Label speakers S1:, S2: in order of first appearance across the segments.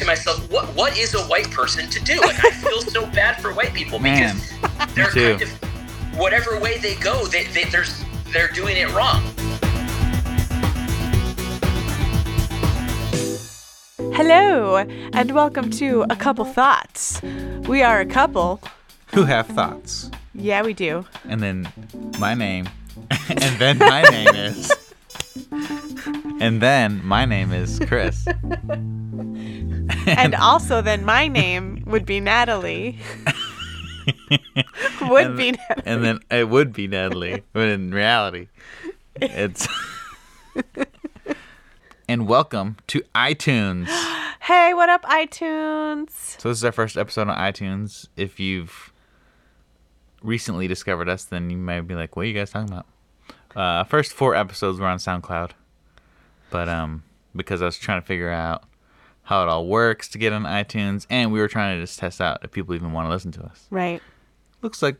S1: to myself, what what is a white person to do? Like I feel so bad for white people
S2: Man,
S1: because they're kind of whatever way they go, they, they there's they're doing it wrong.
S3: Hello, and welcome to A Couple Thoughts. We are a couple.
S2: Who have thoughts?
S3: Yeah, we do.
S2: And then my name. and then my name is. And then my name is Chris.
S3: And also, then my name would be Natalie. would
S2: and,
S3: be Natalie.
S2: and then it would be Natalie, but in reality, it's. and welcome to iTunes.
S3: Hey, what up, iTunes?
S2: So this is our first episode on iTunes. If you've recently discovered us, then you might be like, "What are you guys talking about?" Uh, first four episodes were on SoundCloud, but um, because I was trying to figure out how it all works to get on iTunes, and we were trying to just test out if people even want to listen to us.
S3: Right.
S2: Looks like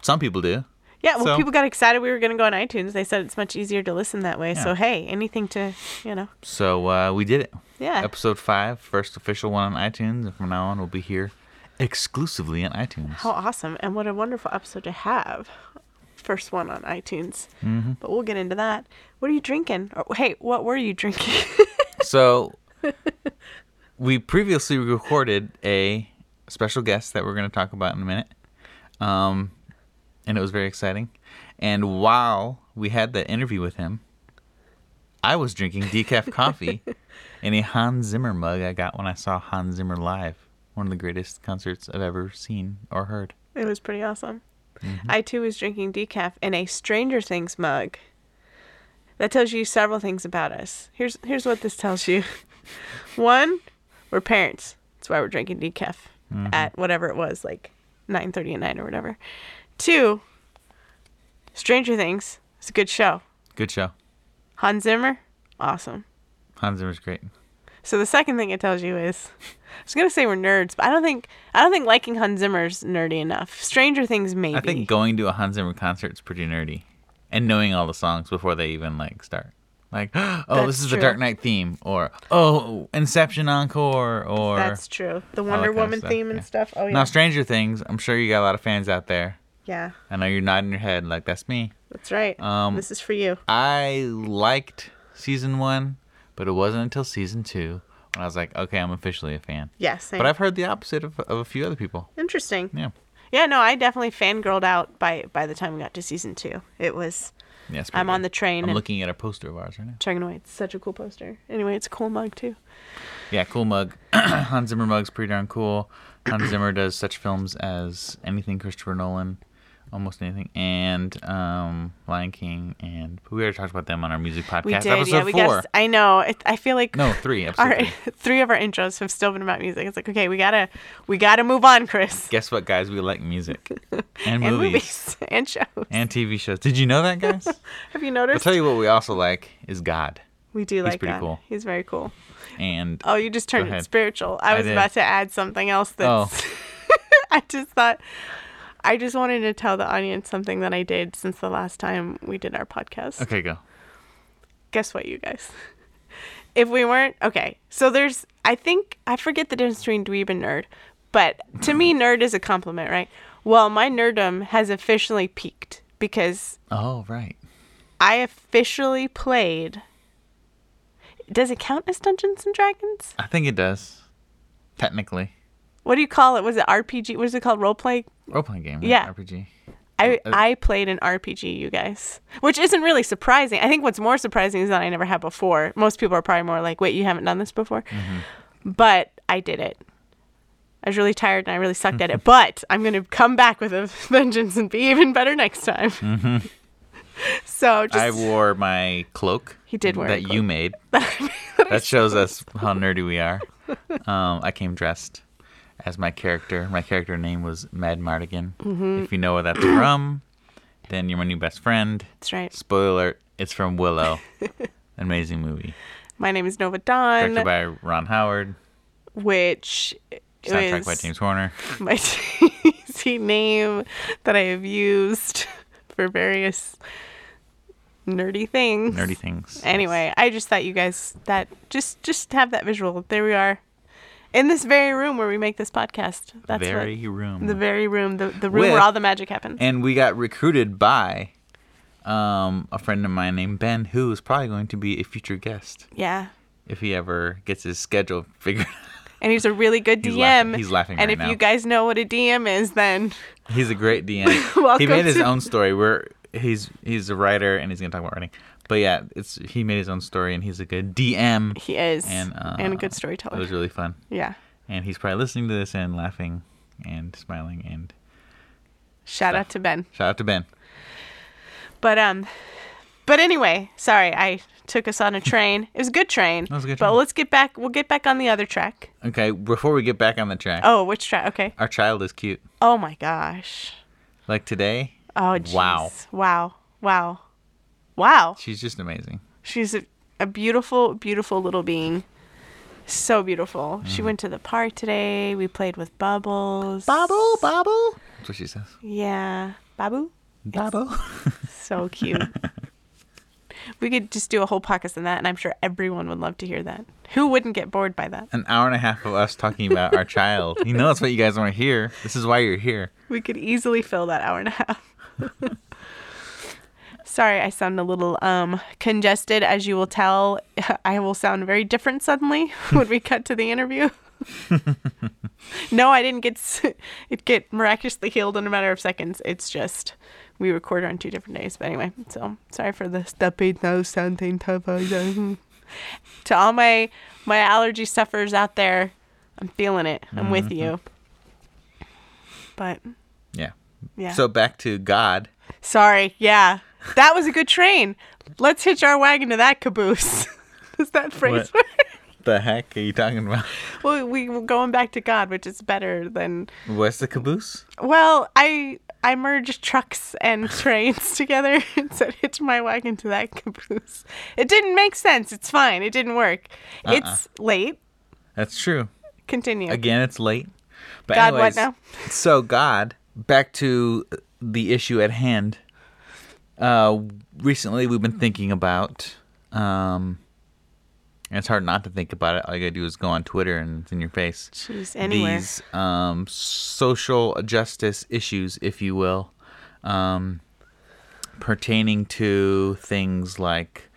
S2: some people do.
S3: Yeah, well,
S2: So-
S3: people got excited we were going to go on iTunes. They said it's much easier to listen that way. So, hey, anything to, you know.
S2: So uh, we did it.
S3: Yeah.
S2: Episode five, first official one on iTunes, and from now on we'll be here exclusively on iTunes.
S3: How awesome. And what a wonderful episode to have. First one on iTunes.
S2: Mm-hmm.
S3: But we'll get into that. What are you drinking? Or, hey, what were you drinking?
S2: So we previously recorded a special guest that we're going to talk about in a minute. Um, and it was very exciting. And while we had that interview with him, I was drinking decaf coffee in a Hans Zimmer mug I got when I saw Hans Zimmer live. One of the greatest concerts I've ever seen or heard.
S3: It was pretty awesome.
S2: Mm-hmm.
S3: I too was drinking decaf in a Stranger Things mug. That tells you several things about us. Here's here's what this tells you. One, we're parents. That's why we're drinking decaf
S2: Mm-hmm.
S3: at whatever it was, like nine thirty at night or whatever. Two, Stranger Things. It's a good show.
S2: Good show.
S3: Hans Zimmer, awesome.
S2: Hans Zimmer's great.
S3: So the second thing it tells you is, I was gonna say we're nerds, but I don't think I don't think liking Hans Zimmer's nerdy enough. Stranger Things maybe.
S2: I think going to a Hans Zimmer concert is pretty nerdy, and knowing all the songs before they even like start. Like, oh,
S3: That's
S2: this is
S3: true.
S2: the Dark Knight theme, or oh, Inception encore, or
S3: That's true. The Wonder Woman
S2: stuff,
S3: theme and
S2: yeah.
S3: stuff. Oh yeah.
S2: now Stranger Things. I'm sure you got a lot of fans out there.
S3: yeah,
S2: I know you're nodding your head like that's me.
S3: that's right.
S2: Um,
S3: this is for you.
S2: I liked season one, but it wasn't until season two when I was like, okay, I'm officially a fan.
S3: Yes. same.
S2: But I've heard the opposite of, of a few other people.
S3: Interesting.
S2: Yeah.
S3: Yeah, no, I definitely fangirled out by by the time we got to season two. It was
S2: Yes.
S3: I'm on the train
S2: I'm looking at a poster of ours right now.
S3: checking away. It's such a cool poster. Anyway, it's a cool mug too.
S2: Yeah, cool mug. Hans Zimmer mug's pretty darn cool. Hans Zimmer does such films as anything Christopher Nolan, almost anything, and um, Lion King, and we already talked about them on our music podcast.
S3: We did,
S2: episode
S3: yeah. We
S2: four.
S3: guess I know. It, I feel like
S2: No, three. Episode
S3: Our,
S2: three.
S3: three of our intros have still been about music. It's like, okay, we gotta, we gotta move on, Chris.
S2: Guess what, guys? We like music and,
S3: and
S2: movies,
S3: movies and shows.
S2: and TV shows. Did you know that, guys?
S3: Have you noticed?
S2: I'll tell you what we also like is God,
S3: we do like
S2: pretty
S3: that.
S2: cool.
S3: He's very cool.
S2: and
S3: Oh, you just turned it spiritual. I
S2: I
S3: was
S2: did.
S3: about to add something else that's. I just thought. I just wanted to tell the audience something that I did since the last time we did our podcast.
S2: okay, go.
S3: Guess what, you guys? If we weren't okay, so there's. I think I forget the difference between dweeb and nerd, but to me, nerd is a compliment, right? Well, my nerddom has officially peaked because
S2: Oh, right.
S3: I officially played. Does it count as Dungeons and Dragons?
S2: I think it does. Technically,
S3: What do you call it? Was it RPG? What is it called? Role play?
S2: role playing game. right?
S3: Yeah.
S2: RPG.
S3: I
S2: Uh,
S3: I played an RPG, you guys, which isn't really surprising. I think what's more surprising is that I never had before. Most people are probably more like, "Wait, you haven't done this before?"
S2: Mm-hmm.
S3: But I did it. I was really tired and I really sucked at it. But I'm gonna come back with a vengeance and be even better next time. Mhm. so just
S2: Mm-hmm. I wore my cloak.
S3: He did wear
S2: that you made. that shows us how nerdy we are. Um, I came dressed as my character. My character name was Madmartigan.
S3: Mm-hmm.
S2: If you know where that's from, then you're my new best friend.
S3: that's right.
S2: Spoiler: alert, It's from Willow. Amazing movie.
S3: My name is Nova Dawn,
S2: Directed by Ron Howard.
S3: which
S2: Soundtrack by James Horner.
S3: my cheesy name that I have used for various nerdy things.
S2: Nerdy things.
S3: Anyway, I just thought you guys that just just have that visual. There we are. In this very room where we make this podcast. That's
S2: very
S3: what,
S2: room.
S3: the very room, the, the room
S2: With-
S3: where all the magic happens.
S2: and we got recruited by um, a friend of mine named Ben, who is probably going to be a future guest
S3: yeah.
S2: if he ever gets his schedule figured. out.
S3: And he's a really good
S2: He's
S3: DM.
S2: laughing- he's laughing
S3: And
S2: right
S3: if
S2: now.
S3: you guys know what a DM is, then
S2: He's a great DM. he made his
S3: to-
S2: own story. We're he's he's a writer and he's gonna talk about writing. But yeah, it's he made his own story and he's a good DM.
S3: he is.
S2: And, uh,
S3: and a good storyteller.
S2: It was really fun,
S3: yeah.
S2: and he's probably listening to this and laughing and smiling. And
S3: Shout out to Ben.
S2: shout out to Ben.
S3: But um, but anyway, sorry, I took us on a train. It was a good train.
S2: was a good train.
S3: But let's get back. We'll get back on the other track.
S2: Okay, before we get back on the track,
S3: Oh, which track? Okay.
S2: our child is cute.
S3: Oh my gosh.
S2: Like today,
S3: Oh, jeez.
S2: Wow.
S3: Wow. Wow. Wow.
S2: she's just amazing.
S3: She's a, a beautiful, beautiful little being. So beautiful.
S2: Mm-hmm.
S3: She went to the park today. We played with bubbles.
S2: Bobble, bobble. That's what she says.
S3: Yeah. Babu?
S2: Bobble.
S3: So cute. we could just do a whole podcast on that, and I'm sure everyone would love to hear that. Who wouldn't get bored by that?
S2: An hour and a half of us talking about our child. You know that's what you guys want to hear. This is why you're here.
S3: We could easily fill that hour and a half. Sorry, I sound a little um congested. As you will tell, I will sound very different suddenly when we cut to the interview. no, I didn't get it get miraculously healed in a matter of seconds. It's just we record on two different days. But anyway, so sorry for the stuffy nose sounding tough. to all my my allergy sufferers out there, I'm feeling it. I'm with you. But
S2: Yeah.
S3: yeah.
S2: So back to God.
S3: Sorry. Yeah. That was a good train. Let's hitch our wagon to that caboose. Is that phrase?
S2: What? The heck are you talking about?
S3: well, we were going back to God, which is better than.
S2: Where's the caboose?
S3: Well, I I merged trucks and trains together and said hitch my wagon to that caboose. It didn't make sense. It's fine. It didn't work. Uh-uh. It's late.
S2: That's true.
S3: Continue.
S2: Again, it's late. But
S3: God, what now?
S2: So God, back to the issue at hand. Uh, recently we've been thinking about. Um, and it's hard not to think about it. All you gotta do is go on Twitter and it's in your face.
S3: Jeez, anywhere.
S2: These um, social justice issues, if you will, um, pertaining to things like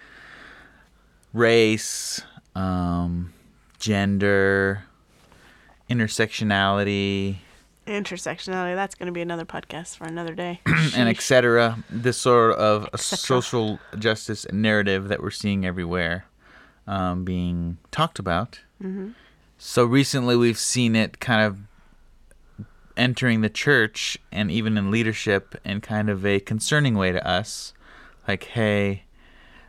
S2: race, um, gender, intersectionality,
S3: Intersectionality. That's going to be another podcast for another day.
S2: and etc. This sort of social justice narrative that we're seeing everywhere um, being talked about. So recently, we've seen it kind of entering the church and even in leadership in kind of a concerning way to us. Like, hey,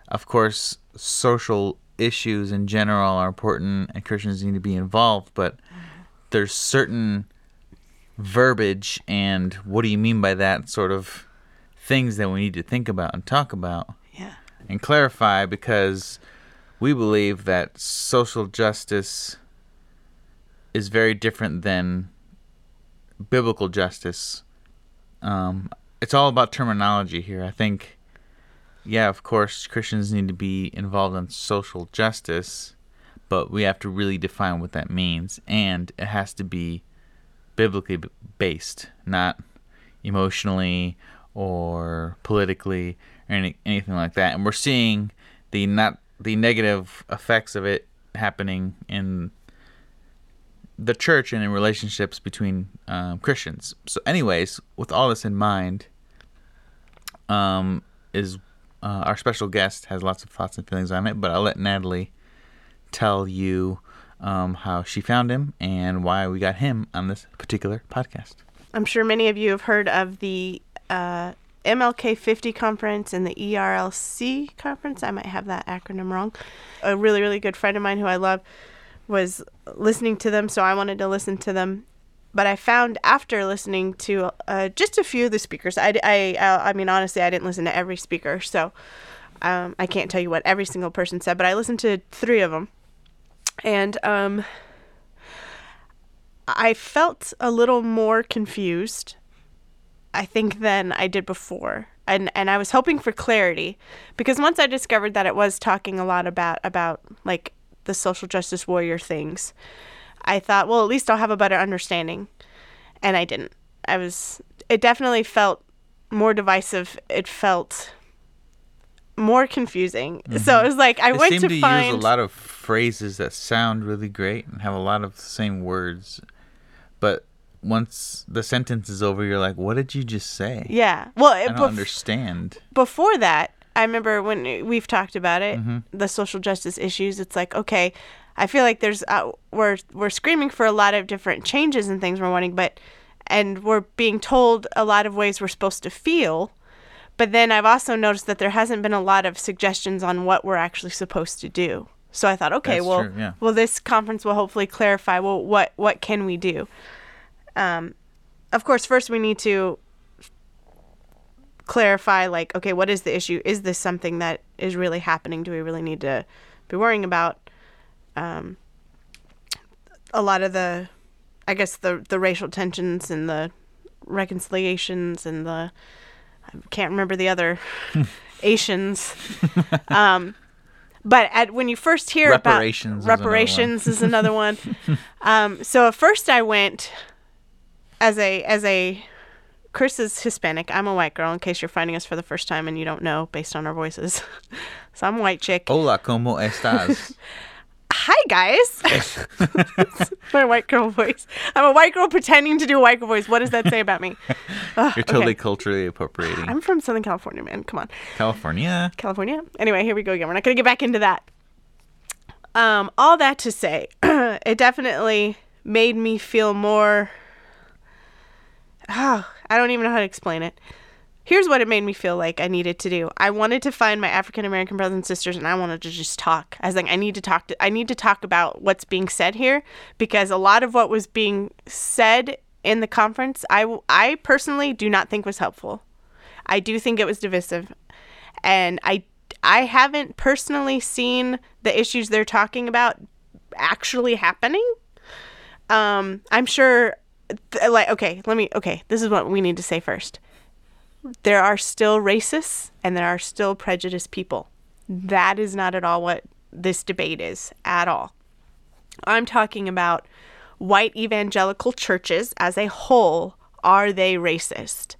S2: of course, social issues in general are important and Christians need to be involved, but there's certain verbiage and what do you mean by that sort of things that we need to think about and talk about
S3: yeah.
S2: and clarify because we believe that social justice is very different than biblical justice. Um, it's all about terminology here. I think, yeah, of course, Christians need to be involved in social justice, but we have to really define what that means, and it has to be biblically based, not emotionally or politically or any, anything like that. And we're seeing the not the negative effects of it happening in the church and in relationships between um, Christians. So, anyways, with all this in mind, um, is uh, our special guest has lots of thoughts and feelings on it, but I'll let Natalie tell you um, how she found him and why we got him on this particular podcast.
S3: I'm sure many of you have heard of the uh, MLK 50 conference and the ERLC conference. I might have that acronym wrong. A really, really good friend of mine who I love was listening to them, so I wanted to listen to them. But I found after listening to uh, just a few of the speakers, I, I, I, mean, honestly, I didn't listen to every speaker, so um, I can't tell you what every single person said, but I listened to three of them. And um, I felt a little more confused, I think, than I did before. And and I was hoping for clarity because once I discovered that it was talking a lot about about like the social justice warrior things, I thought, well, at least I'll have a better understanding. And I didn't. I was, it definitely felt more divisive. It felt more confusing. So it was like, I
S2: They
S3: went to,
S2: to
S3: find.
S2: use a lot of phrases that sound really great and have a lot of the same words, but once the sentence is over, you're like, "What did you just say?"
S3: yeah. Well,
S2: I don't
S3: bef-
S2: understand.
S3: before that, I remember when we've talked about it,
S2: Mm-hmm.
S3: the social justice issues. It's like, okay, I feel like there's uh, we're we're screaming for a lot of different changes and things we're wanting, but and we're being told a lot of ways we're supposed to feel. But then I've also noticed that there hasn't been a lot of suggestions on what we're actually supposed to do. So I thought, okay,
S2: That's
S3: well,
S2: true, yeah.
S3: well, this conference will hopefully clarify. Well, what what can we do? Um, of course, first we need to clarify like okay what is the issue is this something that is really happening do we really need to be worrying about um, a lot of the i guess the the racial tensions and the reconciliations and the i can't remember the other asians um, but at when you first hear
S2: Reparations is
S3: about
S2: another one.
S3: reparations is another one um, so at first i went as a as a Chris is Hispanic. I'm a white girl. In case you're finding us for the first time and you don't know based on our voices, so I'm a white chick.
S2: Hola, cómo estás?
S3: Hi guys. My white girl voice. I'm a white girl pretending to do a white girl voice. What does that say about me? Ugh,
S2: You're totally
S3: okay.
S2: culturally appropriating.
S3: I'm from Southern California, man. Come on.
S2: California.
S3: California. Anyway, here we go again. We're not going to get back into that. Um, all that to say, it definitely made me feel more. Oh, I don't even know how to explain it. Here's what it made me feel like I needed to do. I wanted to find my African American brothers and sisters, and I wanted to just talk. I was like, I need to talk. To, I need to talk about what's being said here because a lot of what was being said in the conference, I I personally do not think was helpful. I do think it was divisive, and I I haven't personally seen the issues they're talking about actually happening. Um, I'm sure, th- like, okay, let me. Okay, this is what we need to say first. There are still racists and there are still prejudiced people. That is not at all what this debate is at all. I'm talking about white evangelical churches as a whole. Are they racist?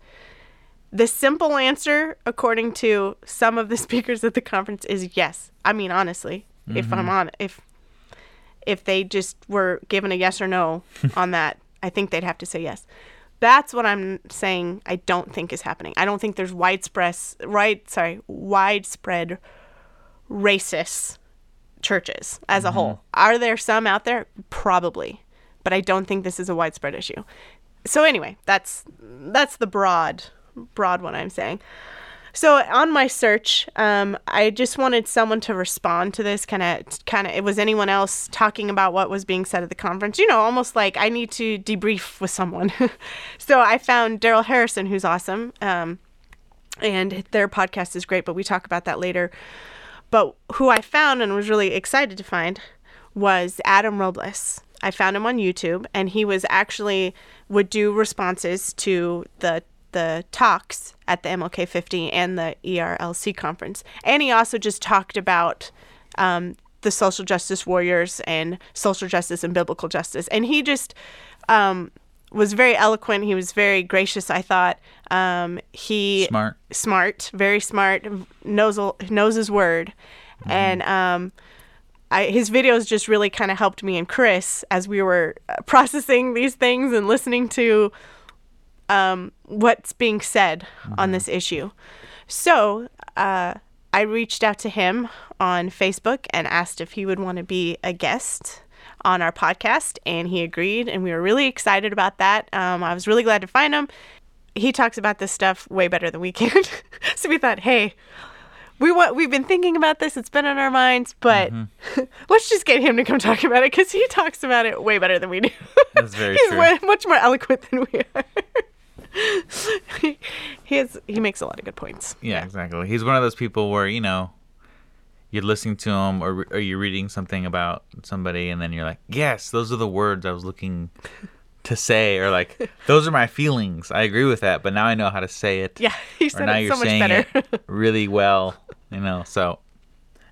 S3: The simple answer, according to some of the speakers at the conference, is yes. I mean, honestly, if I'm mm-hmm. on, if if they just were given a yes or no on that, I think they'd have to say yes. That's what I'm saying. I don't think is happening. I don't think there's widespread, right? Sorry, widespread racist churches as a mm-hmm. whole. Are there some out there? Probably, but I don't think this is a widespread issue. So anyway, that's that's the broad broad one I'm saying. So on my search, um, I just wanted someone to respond to this kind of kind of. It was anyone else talking about what was being said at the conference. You know, almost like I need to debrief with someone. so I found Darrell Harrison, who's awesome, um, and their podcast is great. But we talk about that later. But who I found and was really excited to find was Adam Robles. I found him on YouTube, and he was actually would do responses to the the talks at the MLK 50 and the ERLC conference, and he also just talked about um, the social justice warriors and social justice and biblical justice, and he just um, was very eloquent. He was very gracious. I thought um, he
S2: Smart.
S3: smart, very smart, knows knows his word, and um, I, his videos just really kind of helped me and Chris as we were uh, processing these things and listening to um, what's being said on this issue. So uh, I reached out to him on Facebook and asked if he would want to be a guest on our podcast, and he agreed, and we were really excited about that. Um, I was really glad to find him. He talks about this stuff way better than we can, so we thought, hey, we want we've been thinking about this. It's been on our minds, but let's just get him to come talk about it because he talks about it way better than we do.
S2: That's very
S3: He's
S2: true.
S3: way, much more eloquent than we are. He, he has he makes a lot of good points.
S2: Yeah, exactly. He's one of those people where you know you're listening to him or or you're reading something about somebody, and then you're like, "Yes, those are the words I was looking to say," or like, "Those are my feelings. I agree with that, but now I know how to say it."
S3: Yeah, he
S2: Or now
S3: it
S2: you're
S3: so much
S2: saying
S3: better.
S2: it really well, you know. So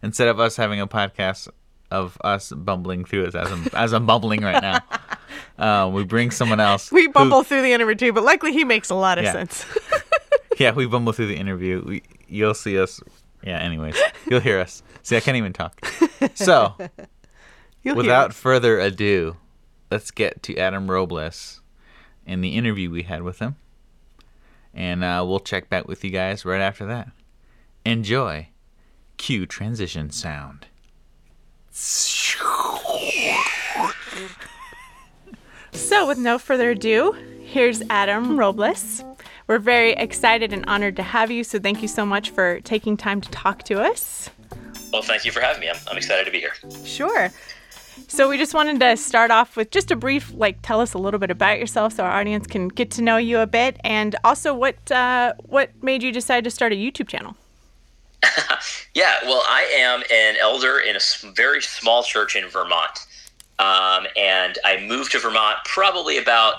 S2: instead of us having a podcast of us bumbling through it as I'm as I'm bumbling right now. Uh, we bring someone else.
S3: We
S2: who-
S3: bumble through the interview too, but luckily he makes a lot of
S2: Yeah.
S3: sense.
S2: yeah, we bumble through the interview. We, you'll see us. Yeah. Anyways, you'll hear us. See, I can't even talk. So,
S3: You'll
S2: without
S3: it.
S2: further ado, let's get to Adam Robles and the interview we had with him, and uh, we'll check back with you guys right after that. Enjoy. Cue transition sound.
S3: So, with no further ado, here's Adam Robles. We're very excited and honored to have you, so thank you so much for taking time to talk to us.
S1: Well, thank you for having me. I'm, I'm excited to be here.
S3: Sure. So, we just wanted to start off with just a brief, like, tell us a little bit about yourself so our audience can get to know you a bit, and also what uh, what made you decide to start a YouTube channel.
S1: Yeah, well, I am an elder in a very small church in Vermont. Um, and I moved to Vermont probably about,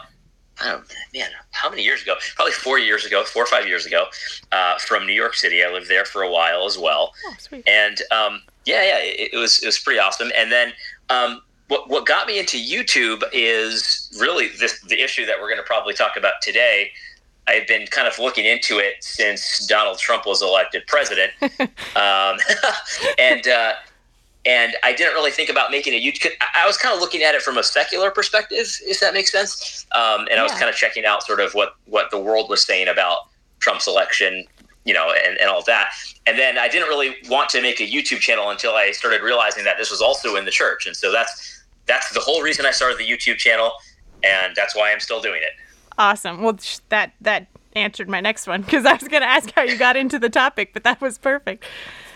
S1: I don't know, man, how many years ago? Probably four years ago, four or five years ago, uh, from New York City. I lived there for a while as well.
S3: Oh,
S1: and um, yeah, yeah, it, it was it was pretty awesome. And then um, what what got me into YouTube is really this the issue that we're going to probably talk about today. I've been kind of looking into it since Donald Trump was elected president, um, and uh, and I didn't really think about making a YouTube. I I was kind of looking at it from a secular perspective, if that makes sense. Um, and I was kind of checking out sort of what what the world was saying about Trump's election, you know, and, and all that. And then I didn't really want to make a YouTube channel until I started realizing that this was also in the church. And so that's that's the whole reason I started the YouTube channel, and that's why I'm still doing it.
S3: Awesome. Well, sh- that that answered my next one because I was going to ask how you got into the topic, but that was perfect.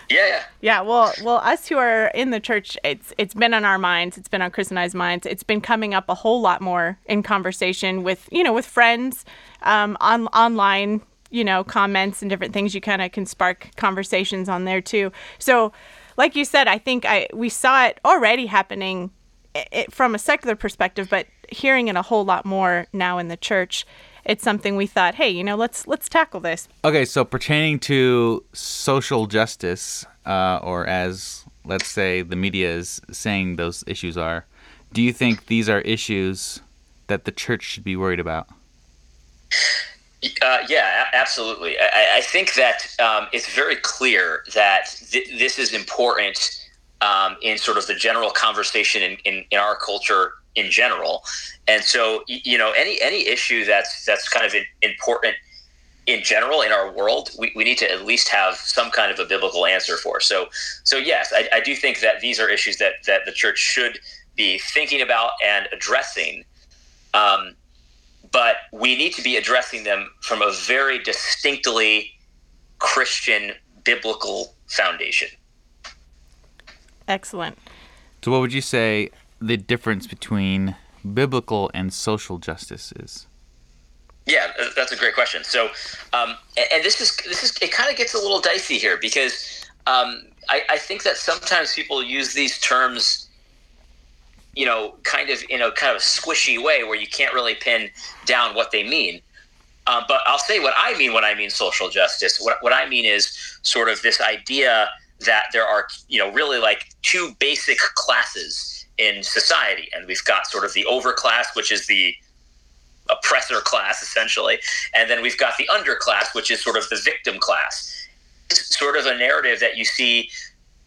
S1: Yeah, yeah.
S3: Yeah, well, well, us who are in the church, it's it's been on our minds. It's been on Chris and I's minds. It's been coming up a whole lot more in conversation with you know with friends, um, on online, you know, comments and different things. You kind of can spark conversations on there too. So, like you said, I think I we saw it already happening, it, from a secular perspective, but hearing it a whole lot more now in the church. It's something we thought, hey, you know, let's let's tackle this.
S2: Okay, so pertaining to social justice, uh, or as let's say the media is saying those issues are, do you think these are issues that the church should be worried about?
S1: Uh, yeah, absolutely. I, I think that um, it's very clear that th- this is important um, in sort of the general conversation in, in, in our culture in general. And so, you know, any any issue that's that's kind of important in general in our world, we, we need to at least have some kind of a biblical answer for. So, so yes, I, I do think that these are issues that that the church should be thinking about and addressing. Um, but we need to be addressing them from a very distinctly Christian biblical foundation.
S3: Excellent.
S2: So, what would you say the difference between biblical and social justice is?
S1: Yeah, that's a great question. So, um, and, this is this is it kind of gets a little dicey here because um, I, I think that sometimes people use these terms, you know, kind of in a kind of squishy way where you can't really pin down what they mean. Um, but I'll say what I mean when I mean social justice. What, what I mean is sort of this idea that there are, you know, really like two basic classes in society, and we've got sort of the overclass, which is the oppressor class essentially. And then we've got the underclass which is sort of the victim class. It's sort of a narrative that you see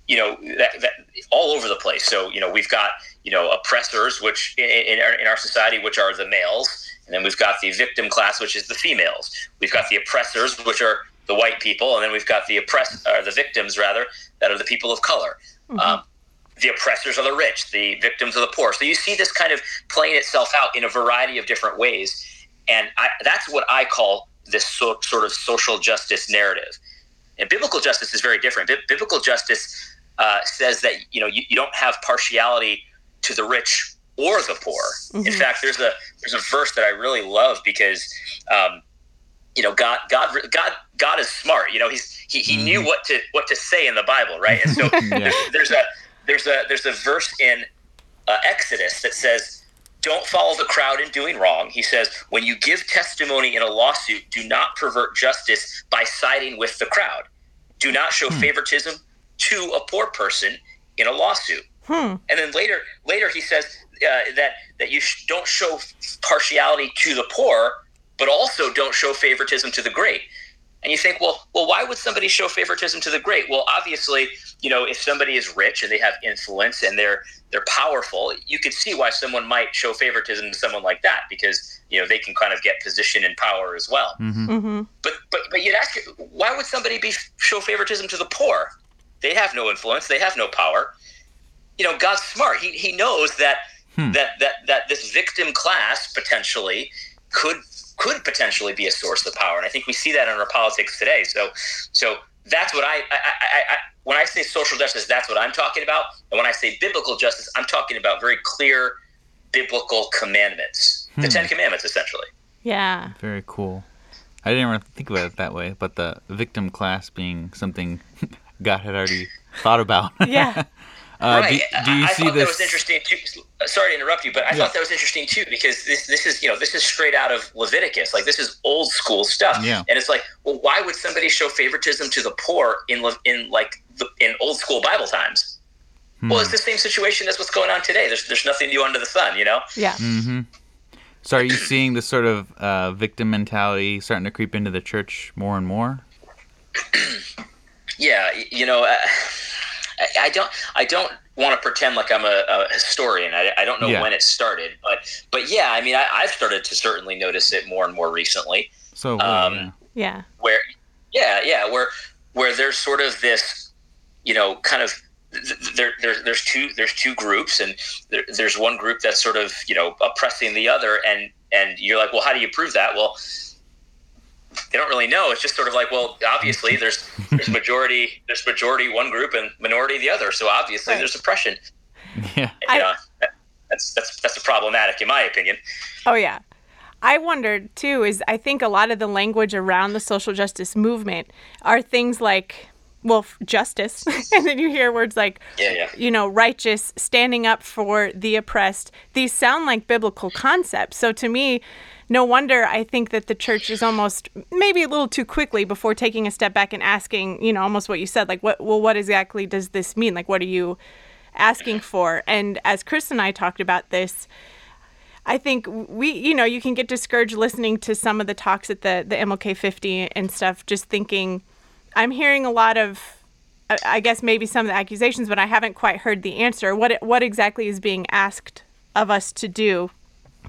S1: you know that, that all over the place. So you know we've got you know oppressors which in, in, our, in our society which are the males. And then we've got the victim class which is the females. We've got the oppressors which are the white people and then we've got the oppress or the victims rather that are the people of color um, the oppressors are the rich, the victims are the poor. So you see this kind of playing itself out in a variety of different ways, and I, that's what I call this so, sort of social justice narrative. And biblical justice is very different. Bi- biblical justice uh, says that you know you, you don't have partiality to the rich or the poor. In fact, there's a there's a verse that I really love because. Um, you know, God, God, God, God is smart. You know, he's he, he knew what to what to say in the Bible, right? And so
S2: Yeah.
S1: there's a there's a there's a verse in uh, Exodus that says, "Don't follow the crowd in doing wrong." He says, "When you give testimony in a lawsuit, do not pervert justice by siding with the crowd. Do not show favoritism to a poor person in a lawsuit."
S3: Hmm.
S1: And then later, later he says uh, that that you sh- don't show partiality to the poor, but also don't show favoritism to the great. And you think, well, well, why would somebody show favoritism to the great? Well, obviously, you know, if somebody is rich and they have influence and they're they're powerful, you could see why someone might show favoritism to someone like that because you know they can kind of get position and power as well.
S2: Mm-hmm.
S3: Mm-hmm.
S1: But but but you'd ask, why would somebody be show favoritism to the poor? They have no influence. They have no power. You know, God's smart. He he knows that
S2: Hmm.
S1: that that that this victim class potentially could could potentially be a source of power, and I think we see that in our politics today. So so that's what I I, I, I when I say social justice, that's what I'm talking about. And when I say biblical justice, I'm talking about very clear biblical commandments, the
S2: Hmm.
S1: Ten Commandments, essentially.
S3: Yeah.
S2: Very cool. I didn't really think about it that way, but the victim class being something God had already thought about.
S3: Yeah.
S2: uh,
S1: right.
S2: do, do you
S1: I, I
S2: see
S1: thought
S2: this?
S1: that was interesting too. Sorry to interrupt you, but I
S2: Yeah.
S1: thought that was interesting too because this this is you know this is straight out of Leviticus. Like this is old school stuff.
S2: Yeah.
S1: And it's like, well, why would somebody show favoritism to the poor in Le- in like the, in old school Bible times?
S2: Hmm.
S1: Well, it's the same situation as what's going on today. There's there's nothing new under the sun, you know.
S3: Yeah.
S2: Mm-hmm. So are you seeing this sort of uh, victim mentality starting to creep into the church more and more?
S1: Yeah, you know, uh, I, I don't, I don't want to pretend like I'm a, a historian. I, I don't know
S2: Yeah.
S1: when it started, but, but yeah, I mean, I, I've started to certainly notice it more and more recently.
S2: So
S1: Um,
S2: yeah.
S3: Yeah.
S1: Where, yeah, yeah, where, where there's sort of this, you know, kind of. There, there, there's two. There's two groups, and there, there's one group that's sort of, you know, oppressing the other, and and you're like, well, how do you prove that? Well, they don't really know. It's just sort of like, well, obviously there's there's majority there's majority one group and minority the other. So obviously
S3: Right.
S1: there's oppression.
S2: yeah.
S3: I-
S1: You know, that- that's that's that's problematic in my opinion.
S3: Oh yeah. I wondered too is I think a lot of the language around the social justice movement are things like well justice and then you hear words like
S1: Yeah, yeah.
S3: you know righteous standing up for the oppressed these sound like biblical concepts so to me no wonder I think that the church is almost maybe a little too quickly before taking a step back and asking you know almost what you said like what well what exactly does this mean like what are you asking for and as Chris and I talked about this I think we, you know, you can get discouraged listening to some of the talks at the the MLK 50 and stuff, just thinking, I'm hearing a lot of, I- guess maybe some of the accusations, but I haven't quite heard the answer. What what exactly is being asked of us to do?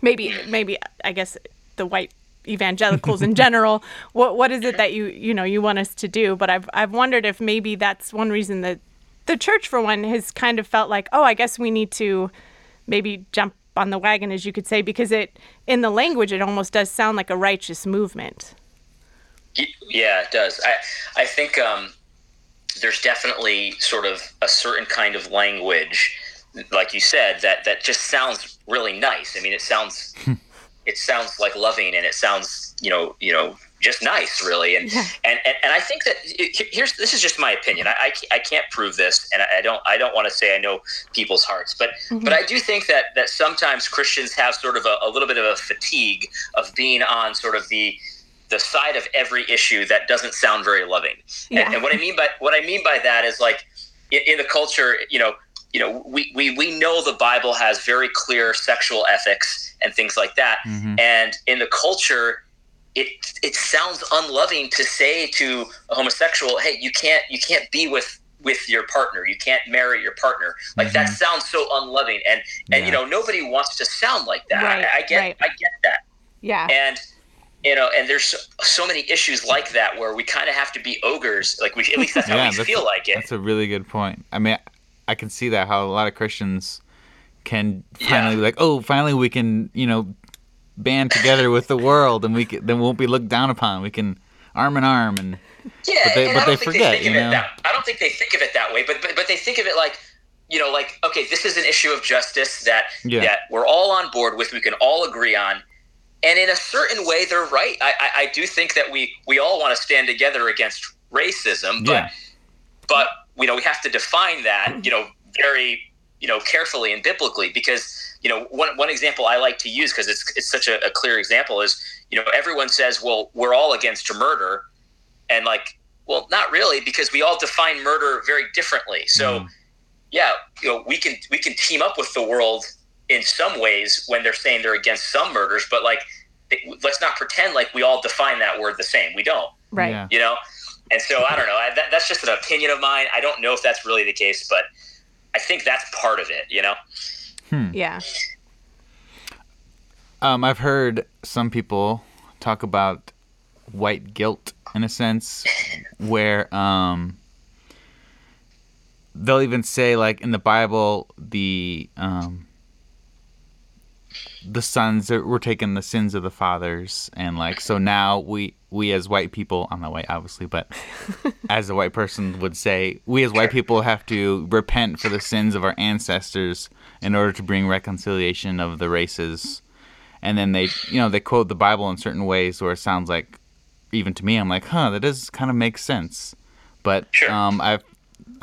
S3: Maybe maybe I guess the white evangelicals in general. What what is it that you you know you want us to do? But I've I've wondered if maybe that's one reason that the church for one has kind of felt like, oh, I guess we need to maybe jump on the wagon as you could say because it in the language it almost does sound like a righteous movement
S1: Yeah, it does. I I think um, there's definitely sort of a certain kind of language, like you said, that that just sounds really nice. I mean, it sounds it sounds like loving, and it sounds you know you know just nice, really. And
S3: Yeah.
S1: and, and and I think that it- here's this is just my opinion. I I, I can't prove this, and I I don't I don't want to say I know people's hearts, but mm-hmm. but I do think that that sometimes Christians have sort of a, a little bit of a fatigue of being on sort of the the side of every issue that doesn't sound very loving.
S3: Yeah.
S1: And, and what I mean by what I mean by that is like in, in the culture, you know, you know, we, we we know the Bible has very clear sexual ethics and things like that.
S2: Mhm.
S1: And in the culture, it it sounds unloving to say to a homosexual, "Hey, you can't you can't be with with your partner. You can't marry your partner." Like that
S2: Mhm.
S1: sounds so unloving. And and you know, nobody wants to sound like that.
S3: Right,
S1: I, I get
S3: right.
S1: I get that
S3: yeah
S1: and you know and there's so, so many issues like that where we kind of have to be ogres like we at least that's how
S2: Yeah,
S1: we
S2: that's-
S1: feel like it
S2: That's a really good point. I mean, I can see that how a lot of Christians can finally
S1: Yeah.
S2: be like, oh, finally we can, you know, band together with the world, and we can, then won't be looked down upon. We can arm in arm, and
S1: yeah
S2: but they-
S1: and
S2: but they forget,
S1: they
S2: you know?
S1: that i don't think they think of it that way but but, but they think of it like you know like okay this is an issue of justice that
S2: Yeah.
S1: that we're all on board with we can all agree on and in a certain way they're right i i, I do think that we we all want to stand together against racism but
S2: Yeah.
S1: but you know we have to define that you know very you know carefully and biblically because you know one, one example i like to use because it's, it's such a, a clear example is you know everyone says well we're all against murder and like well not really because we all define murder very differently so
S2: Mm.
S1: yeah, you know, we can we can team up with the world in some ways when they're saying they're against some murders, but like let's not pretend like we all define that word the same. We don't.
S3: Right.
S2: Yeah.
S1: You know. And so I don't know. I, that, that's just an opinion of mine. I don't know if that's really the case, but I think that's part of it. You know.
S3: Yeah.
S2: Um, I've heard some people talk about white guilt in a sense, where um, they'll even say like in the Bible the um, the sons were taking the sins of the fathers, and like so now we we as white people, I'm not white obviously, but as a white person would say, we as white people have to repent for the sins of our ancestors in order to bring reconciliation of the races. And then they you know they quote the bible in certain ways where it sounds like even to me i'm like huh that does kind of make sense. But
S1: Sure.
S2: um i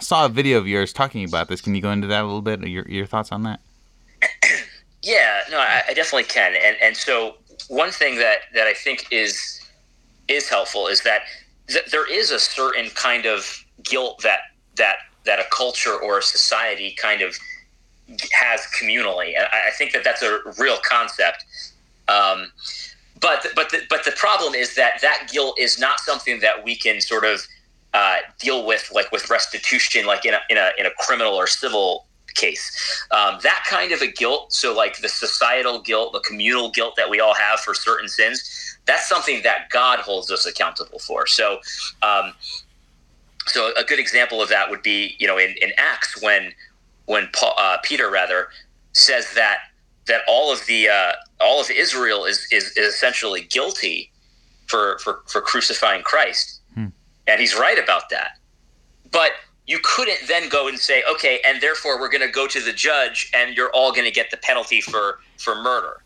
S2: saw a video of yours talking about this. Can you go into that a little bit your, your thoughts on that?
S1: Yeah, no, I, I definitely can. And and so one thing that that I think is is helpful is that th- there is a certain kind of guilt that that that a culture or a society kind of has communally, and I, I think that that's a real concept. Um, but but the, but the problem is that that guilt is not something that we can sort of uh, deal with like with restitution, like in a in a in a criminal or civil case. Um, that kind of a guilt, so like the societal guilt, the communal guilt that we all have for certain sins, that's something that God holds us accountable for. So, um, so a good example of that would be, you know, in, in Acts when when Paul, uh, Peter rather says that that all of the uh, all of Israel is, is is essentially guilty for for for crucifying Christ, and he's right about that. But you couldn't then go and say, okay, and therefore we're going to go to the judge, and you're all going to get the penalty for for murder.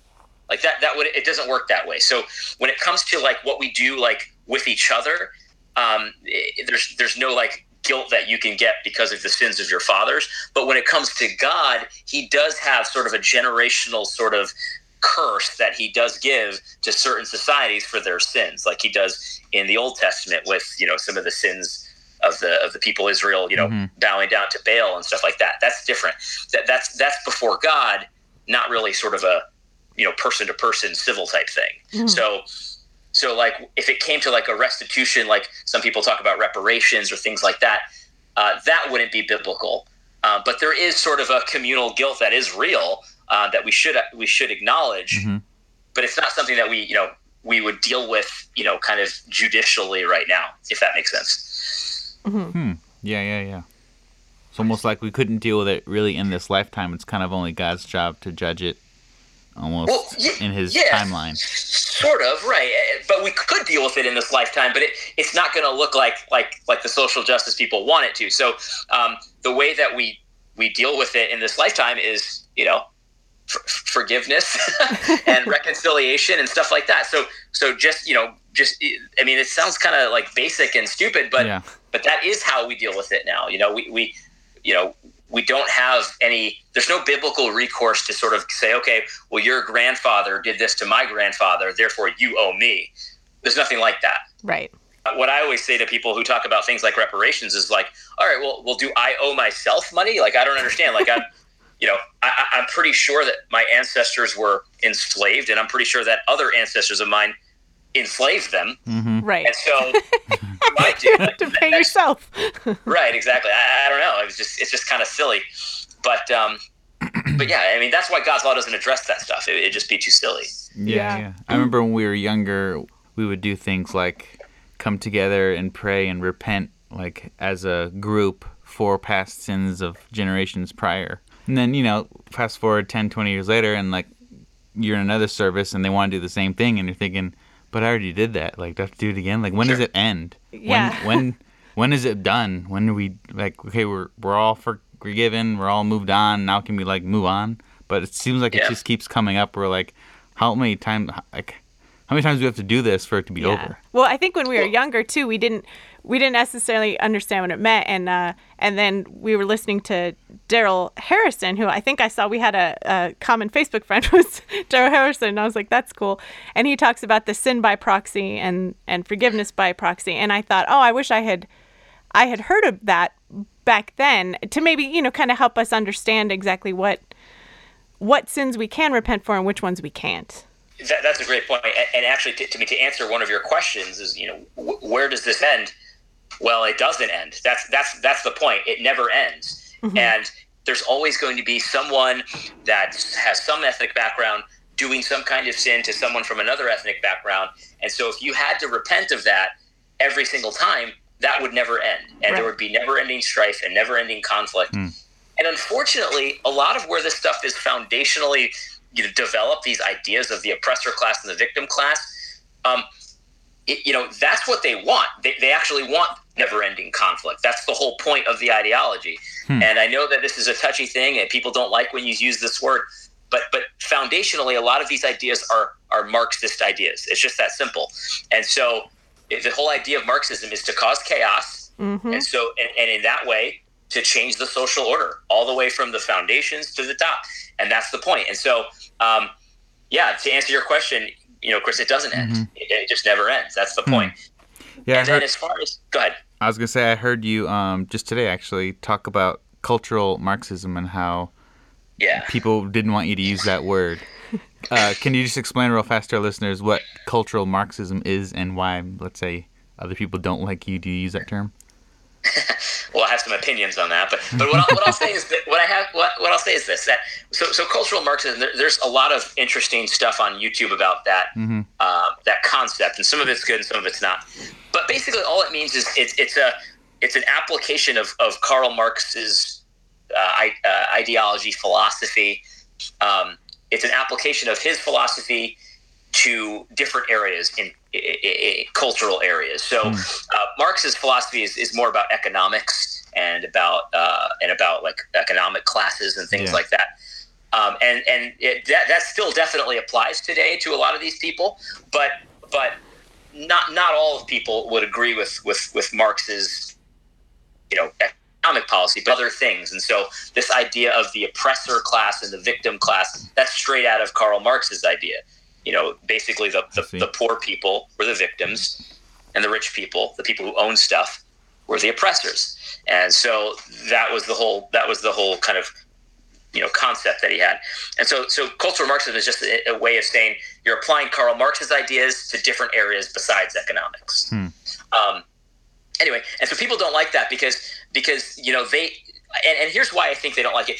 S1: Like that, that would it doesn't work that way. So when it comes to like what we do like with each other, um, i there's there's no like guilt that you can get because of the sins of your fathers. But when it comes to God, He does have sort of a generational sort of curse that He does give to certain societies for their sins, like He does in the Old Testament with you know some of the sins of the of the people Israel, you know,
S2: Mhm.
S1: bowing down to Baal and stuff like that. That's different. That that's that's before God, not really sort of a you know person to person civil type thing. So so like if it came to like a restitution, like some people talk about reparations or things like that, uh, that wouldn't be biblical. Uh, but there is sort of a communal guilt that is real uh, that we should we should acknowledge.
S2: Mhm.
S1: But it's not something that we you know we would deal with you know kind of judicially right now, if that makes sense.
S2: Hmm yeah yeah yeah it's almost like we couldn't deal with it really in this lifetime it's kind of only god's job to judge it almost
S1: Well, ye-
S2: in his
S1: yeah.
S2: timeline
S1: Sort of right, Eh, but we could deal with it in this lifetime. But it, it's not going to look like like like the social justice people want it to. So um, the way that we we deal with it in this lifetime is you know f- forgiveness and reconciliation and stuff like that. So so just you know just I mean it sounds kind of like basic and stupid, but
S2: yeah
S1: but that is how we deal with it now. You know, we, we you know, we don't have any, there's no biblical recourse to sort of say, okay, well, your grandfather did this to my grandfather, therefore you owe me. There's nothing like that.
S3: Right.
S1: What I always say to people who talk about things like reparations is like, all right, well, well, do I owe myself money? Like, I don't understand. Like, I'm, you know, I, I- I'm pretty sure that my ancestors were enslaved, and I'm pretty sure that other ancestors of mine enslaved them.
S2: hmm
S3: Right.
S1: And so, I do.
S3: you have to pay yourself.
S1: right exactly I, I don't know it's just it's just kind of silly but um but yeah i mean that's why god's law doesn't address that stuff it, it'd just be too silly
S2: Yeah,
S3: Yeah.
S2: yeah. I remember when we were younger, we would do things like come together and pray and repent, like as a group for past sins of generations prior. And then, you know, fast forward 10, 20 years later, and like you're in another service and they want to do the same thing, and you're thinking, but I already did that. Like, do I have to do it again? Like, when does it end?
S3: Yeah.
S2: When, when, when is it done? When do we, like, okay, we're, we're all forgiven, we're all moved on, now can we, like, move on? But it seems like it just keeps coming up. We're like, how many times like how many times do we have to do this for it to be over?
S3: Well, I think when we were
S1: Well-
S3: younger too, we didn't we didn't necessarily understand what it meant, and uh, and then we were listening to Darrell Harrison, who I think I saw we had a, a common Facebook friend was Darrell Harrison, and I was like, that's cool. And he talks about the sin by proxy and and forgiveness by proxy, and I thought, oh, I wish I had I had heard of that, back then to maybe you know kind of help us understand exactly what what sins we can repent for and which ones we can't.
S1: That, that's a great point. And, and actually, to, to, me, to answer one of your questions is, you know, wh- where does this end? Well, it doesn't end. That's that's that's the point. It never ends, mm-hmm. and there's always going to be someone that has some ethnic background doing some kind of sin to someone from another ethnic background. And so, if you had to repent of that every single time, that would never end, and right. there would be never-ending strife and never-ending conflict. Mm. And unfortunately, a lot of where this stuff is foundationally you know, developed, these ideas of the oppressor class and the victim class, um, it, you know, that's what they want. They, they actually want never-ending conflict. That's the whole point of the ideology. Hmm. And I know that this is a touchy thing, and people don't like when you use this word. But but foundationally, a lot of these ideas are are Marxist ideas. It's just that simple. And so, the whole idea of Marxism is to cause chaos. Mm-hmm. And so, and, and in that way, to change the social order all the way from the foundations to the top. And that's the point. And so, um, yeah, to answer your question, you know, Chris, it doesn't end. Mm-hmm. It, it, just never ends. That's the hmm. point. Yeah. And then as far as, go ahead.
S2: I was going to say, I heard you um, just today actually talk about cultural Marxism and how
S1: yeah.
S2: people didn't want you to use that word. Uh, can you just explain real fast to our listeners what cultural Marxism is and why, let's say, other people don't like you to use that term?
S1: well, I have some opinions on that, but but what, I, what I'll say is that what I have what, what I'll say is this that so so cultural Marxism. There, there's a lot of interesting stuff on YouTube about that mm-hmm. uh, that concept, and some of it's good and some of it's not. But basically, all it means is it's it's a it's an application of of Karl Marx's uh, I, uh, ideology philosophy. Um, it's an application of his philosophy to different areas in cultural areas. So mm. uh, Marx's philosophy is, is more about economics and about uh, and about like economic classes and things yeah. like that. Um, and and it, that that still definitely applies today to a lot of these people, but but not not all of people would agree with with with Marx's you know economic policy, but other things. And so this idea of the oppressor class and the victim class that's straight out of Karl Marx's idea you know, basically the, the, the, poor people were the victims and the rich people, the people who own stuff, were the oppressors. And so that was the whole that was the whole kind of you know concept that he had. And so so cultural Marxism is just a, a way of saying you're applying Karl Marx's ideas to different areas besides economics. Hmm. Um, anyway, and so people don't like that because because you know they and, and here's why I think they don't like it.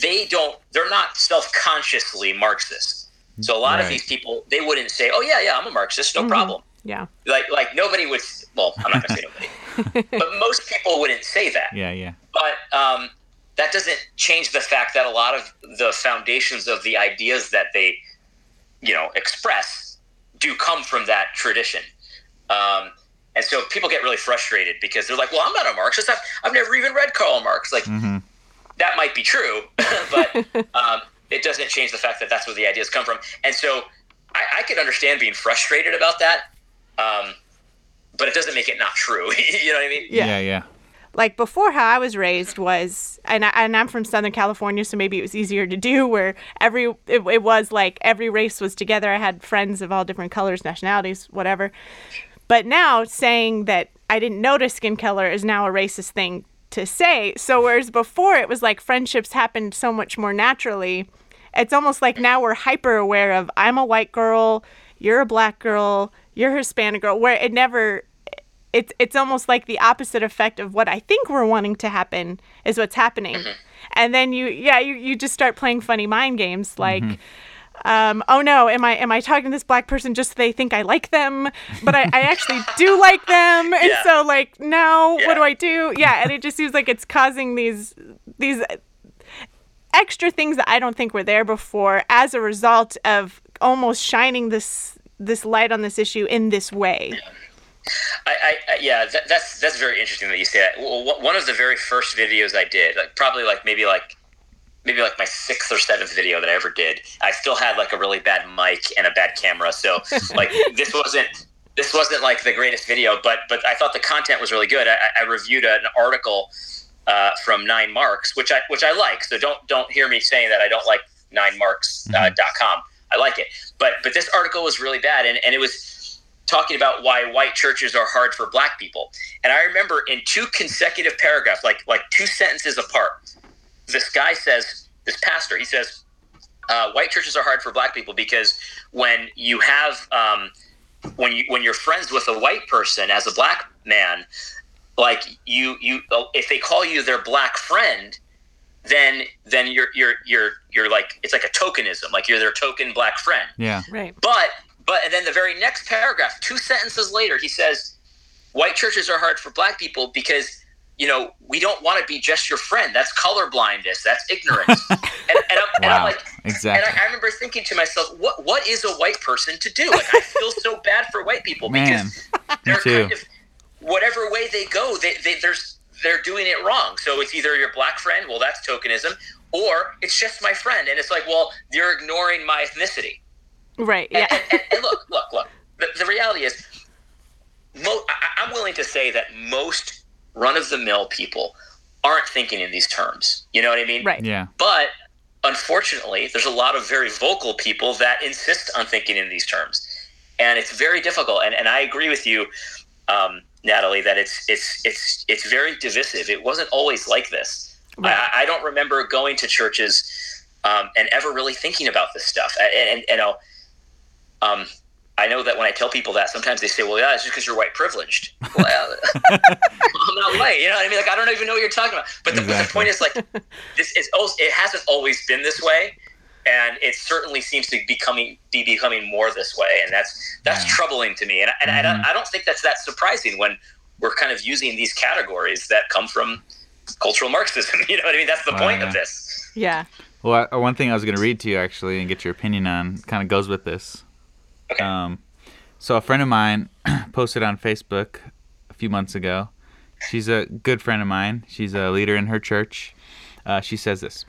S1: They don't they're not self consciously Marxist so a lot right. of these people, they wouldn't say, "Oh yeah, yeah, I'm a Marxist, no mm-hmm. problem."
S3: Yeah.
S1: Like like nobody would. Well, I'm not gonna say nobody, but most people wouldn't say that.
S2: Yeah, yeah.
S1: But um, that doesn't change the fact that a lot of the foundations of the ideas that they, you know, express do come from that tradition. Um, and so people get really frustrated because they're like, "Well, I'm not a Marxist. I've, I've never even read Karl Marx." Like, mm-hmm. that might be true, but um, it doesn't change the fact that that's where the ideas come from. And so I, I could understand being frustrated about that, um, but it doesn't make it not true. you know what I mean?
S2: Yeah, yeah. yeah.
S3: Like before, how I was raised was, and, I, and I'm from Southern California, so maybe it was easier to do. Where every it, it was like every race was together. I had friends of all different colors, nationalities, whatever. But now saying that I didn't notice skin color is now a racist thing to say. So whereas before it was like friendships happened so much more naturally it's almost like now we're hyper aware of I'm a white girl, you're a black girl, you're a Hispanic girl, where it never it's it's almost like the opposite effect of what I think we're wanting to happen is what's happening. Mm-hmm. And then you yeah, you, you just start playing funny mind games like mm-hmm. Um, oh no, am I am I talking to this black person just so they think I like them? But I, I actually do like them, and yeah. so like now yeah. what do I do? Yeah, and it just seems like it's causing these these extra things that I don't think were there before as a result of almost shining this this light on this issue in this way.
S1: I, I, yeah, that, that's that's very interesting that you say that. Well, one of the very first videos I did, like probably like maybe like maybe like my sixth or seventh video that I ever did, I still had like a really bad mic and a bad camera. So like this wasn't this wasn't like the greatest video, but but I thought the content was really good. I, I reviewed an article uh, from Nine Marks, which I which I like. So don't don't hear me saying that I don't like ninemarks.com. Uh, mm-hmm. I like it, but but this article was really bad, and, and it was talking about why white churches are hard for black people. And I remember in two consecutive paragraphs, like like two sentences apart, this guy says, this pastor, he says, uh, white churches are hard for black people because when you have um, when you when you're friends with a white person as a black man, like you you oh, if they call you their black friend, then then you're you're you're you're like it's like a tokenism, like you're their token black friend.
S2: Yeah.
S3: Right.
S1: But but and then the very next paragraph, two sentences later, he says, "White churches are hard for black people because." You know, we don't want to be just your friend. That's color blindness. That's ignorance. and, and, I'm, and I'm
S2: Wow.
S1: like,
S2: Exactly.
S1: and I, I remember thinking to myself, what what is a white person to do? Like I feel so bad for white people
S2: Man,
S1: because they're
S2: too.
S1: kind of whatever way they go, they, they there's they're doing it wrong. So it's either your black friend, well that's tokenism, or it's just my friend, and it's like, well, you're ignoring my ethnicity.
S3: Right.
S1: And,
S3: Yeah.
S1: and, and, and look, look, look. The, the reality is, mo- I, I'm willing to say that most run of the mill people aren't thinking in these terms. You know what I mean?
S3: Right.
S2: Yeah.
S1: But unfortunately, there's a lot of very vocal people that insist on thinking in these terms, and it's very difficult. And, and I agree with you, um, Natalie, that it's it's it's it's very divisive. It wasn't always like this.
S3: Right.
S1: I, I don't remember going to churches um, and ever really thinking about this stuff. And, you know, um, I know that when I tell people that, sometimes they say, "Well, yeah, it's just because you're white privileged." Well, I'm not white. You know what I mean? Like I don't even know what you're talking about. But the, but the point is, like, this is also, it hasn't always been this way, and it certainly seems to be becoming be becoming more this way, and that's that's
S2: Yeah.
S1: troubling to me. And, and I, don't, I don't think that's that surprising when we're kind of using these categories that come from cultural Marxism. You know what I mean? That's the
S2: Wow,
S1: point
S2: yeah.
S1: of this.
S3: Yeah.
S2: Well, I- one thing I was going to read to you actually and get your opinion on kind of goes with this.
S1: Okay.
S2: Um, so a friend of mine posted on Facebook a few months ago. She's a good friend of mine. She's a leader in her church. Uh, she says this: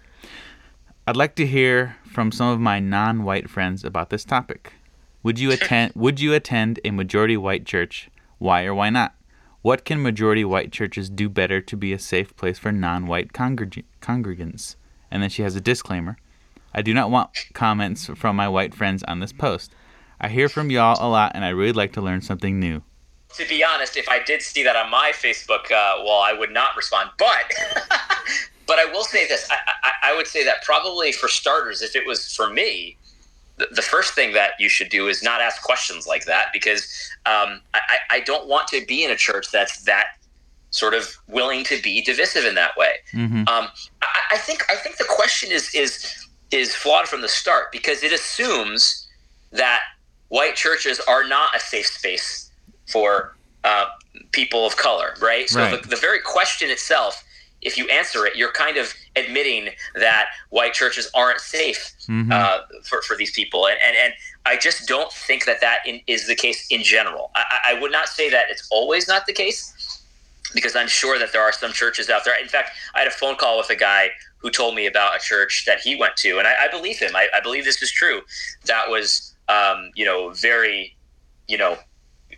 S2: "I'd like to hear from some of my non-white friends about this topic. Would you attend? would you attend a majority white church? Why or why not? What can majority white churches do better to be a safe place for non-white congreg- congregants?" And then she has a disclaimer. I do not want comments from my white friends on this post. I hear from y'all a lot, and I really like to learn something new.
S1: To be honest, if I did see that on my Facebook uh, wall, I would not respond. But but I will say this: I, I, I would say that probably for starters, if it was for me, the, the first thing that you should do is not ask questions like that because um, I, I don't want to be in a church that's that sort of willing to be divisive in that way.
S2: hmm
S1: Um, I, I think I think the question is is is flawed from the start because it assumes that white churches are not a safe space for uh, people of color, right? So
S2: Right.
S1: The, the very question itself, if you answer it, you're kind of admitting that white churches aren't safe
S2: hmm
S1: uh, for, for these people. And, and, and I just don't think that that in, is the case in general. I, I- I would not say that it's always not the case because I'm sure that there are some churches out there. In fact, I had a phone call with a guy who told me about a church that he went to, and I, I believe him. I, I believe this is true. That was, um, you know, very, you know,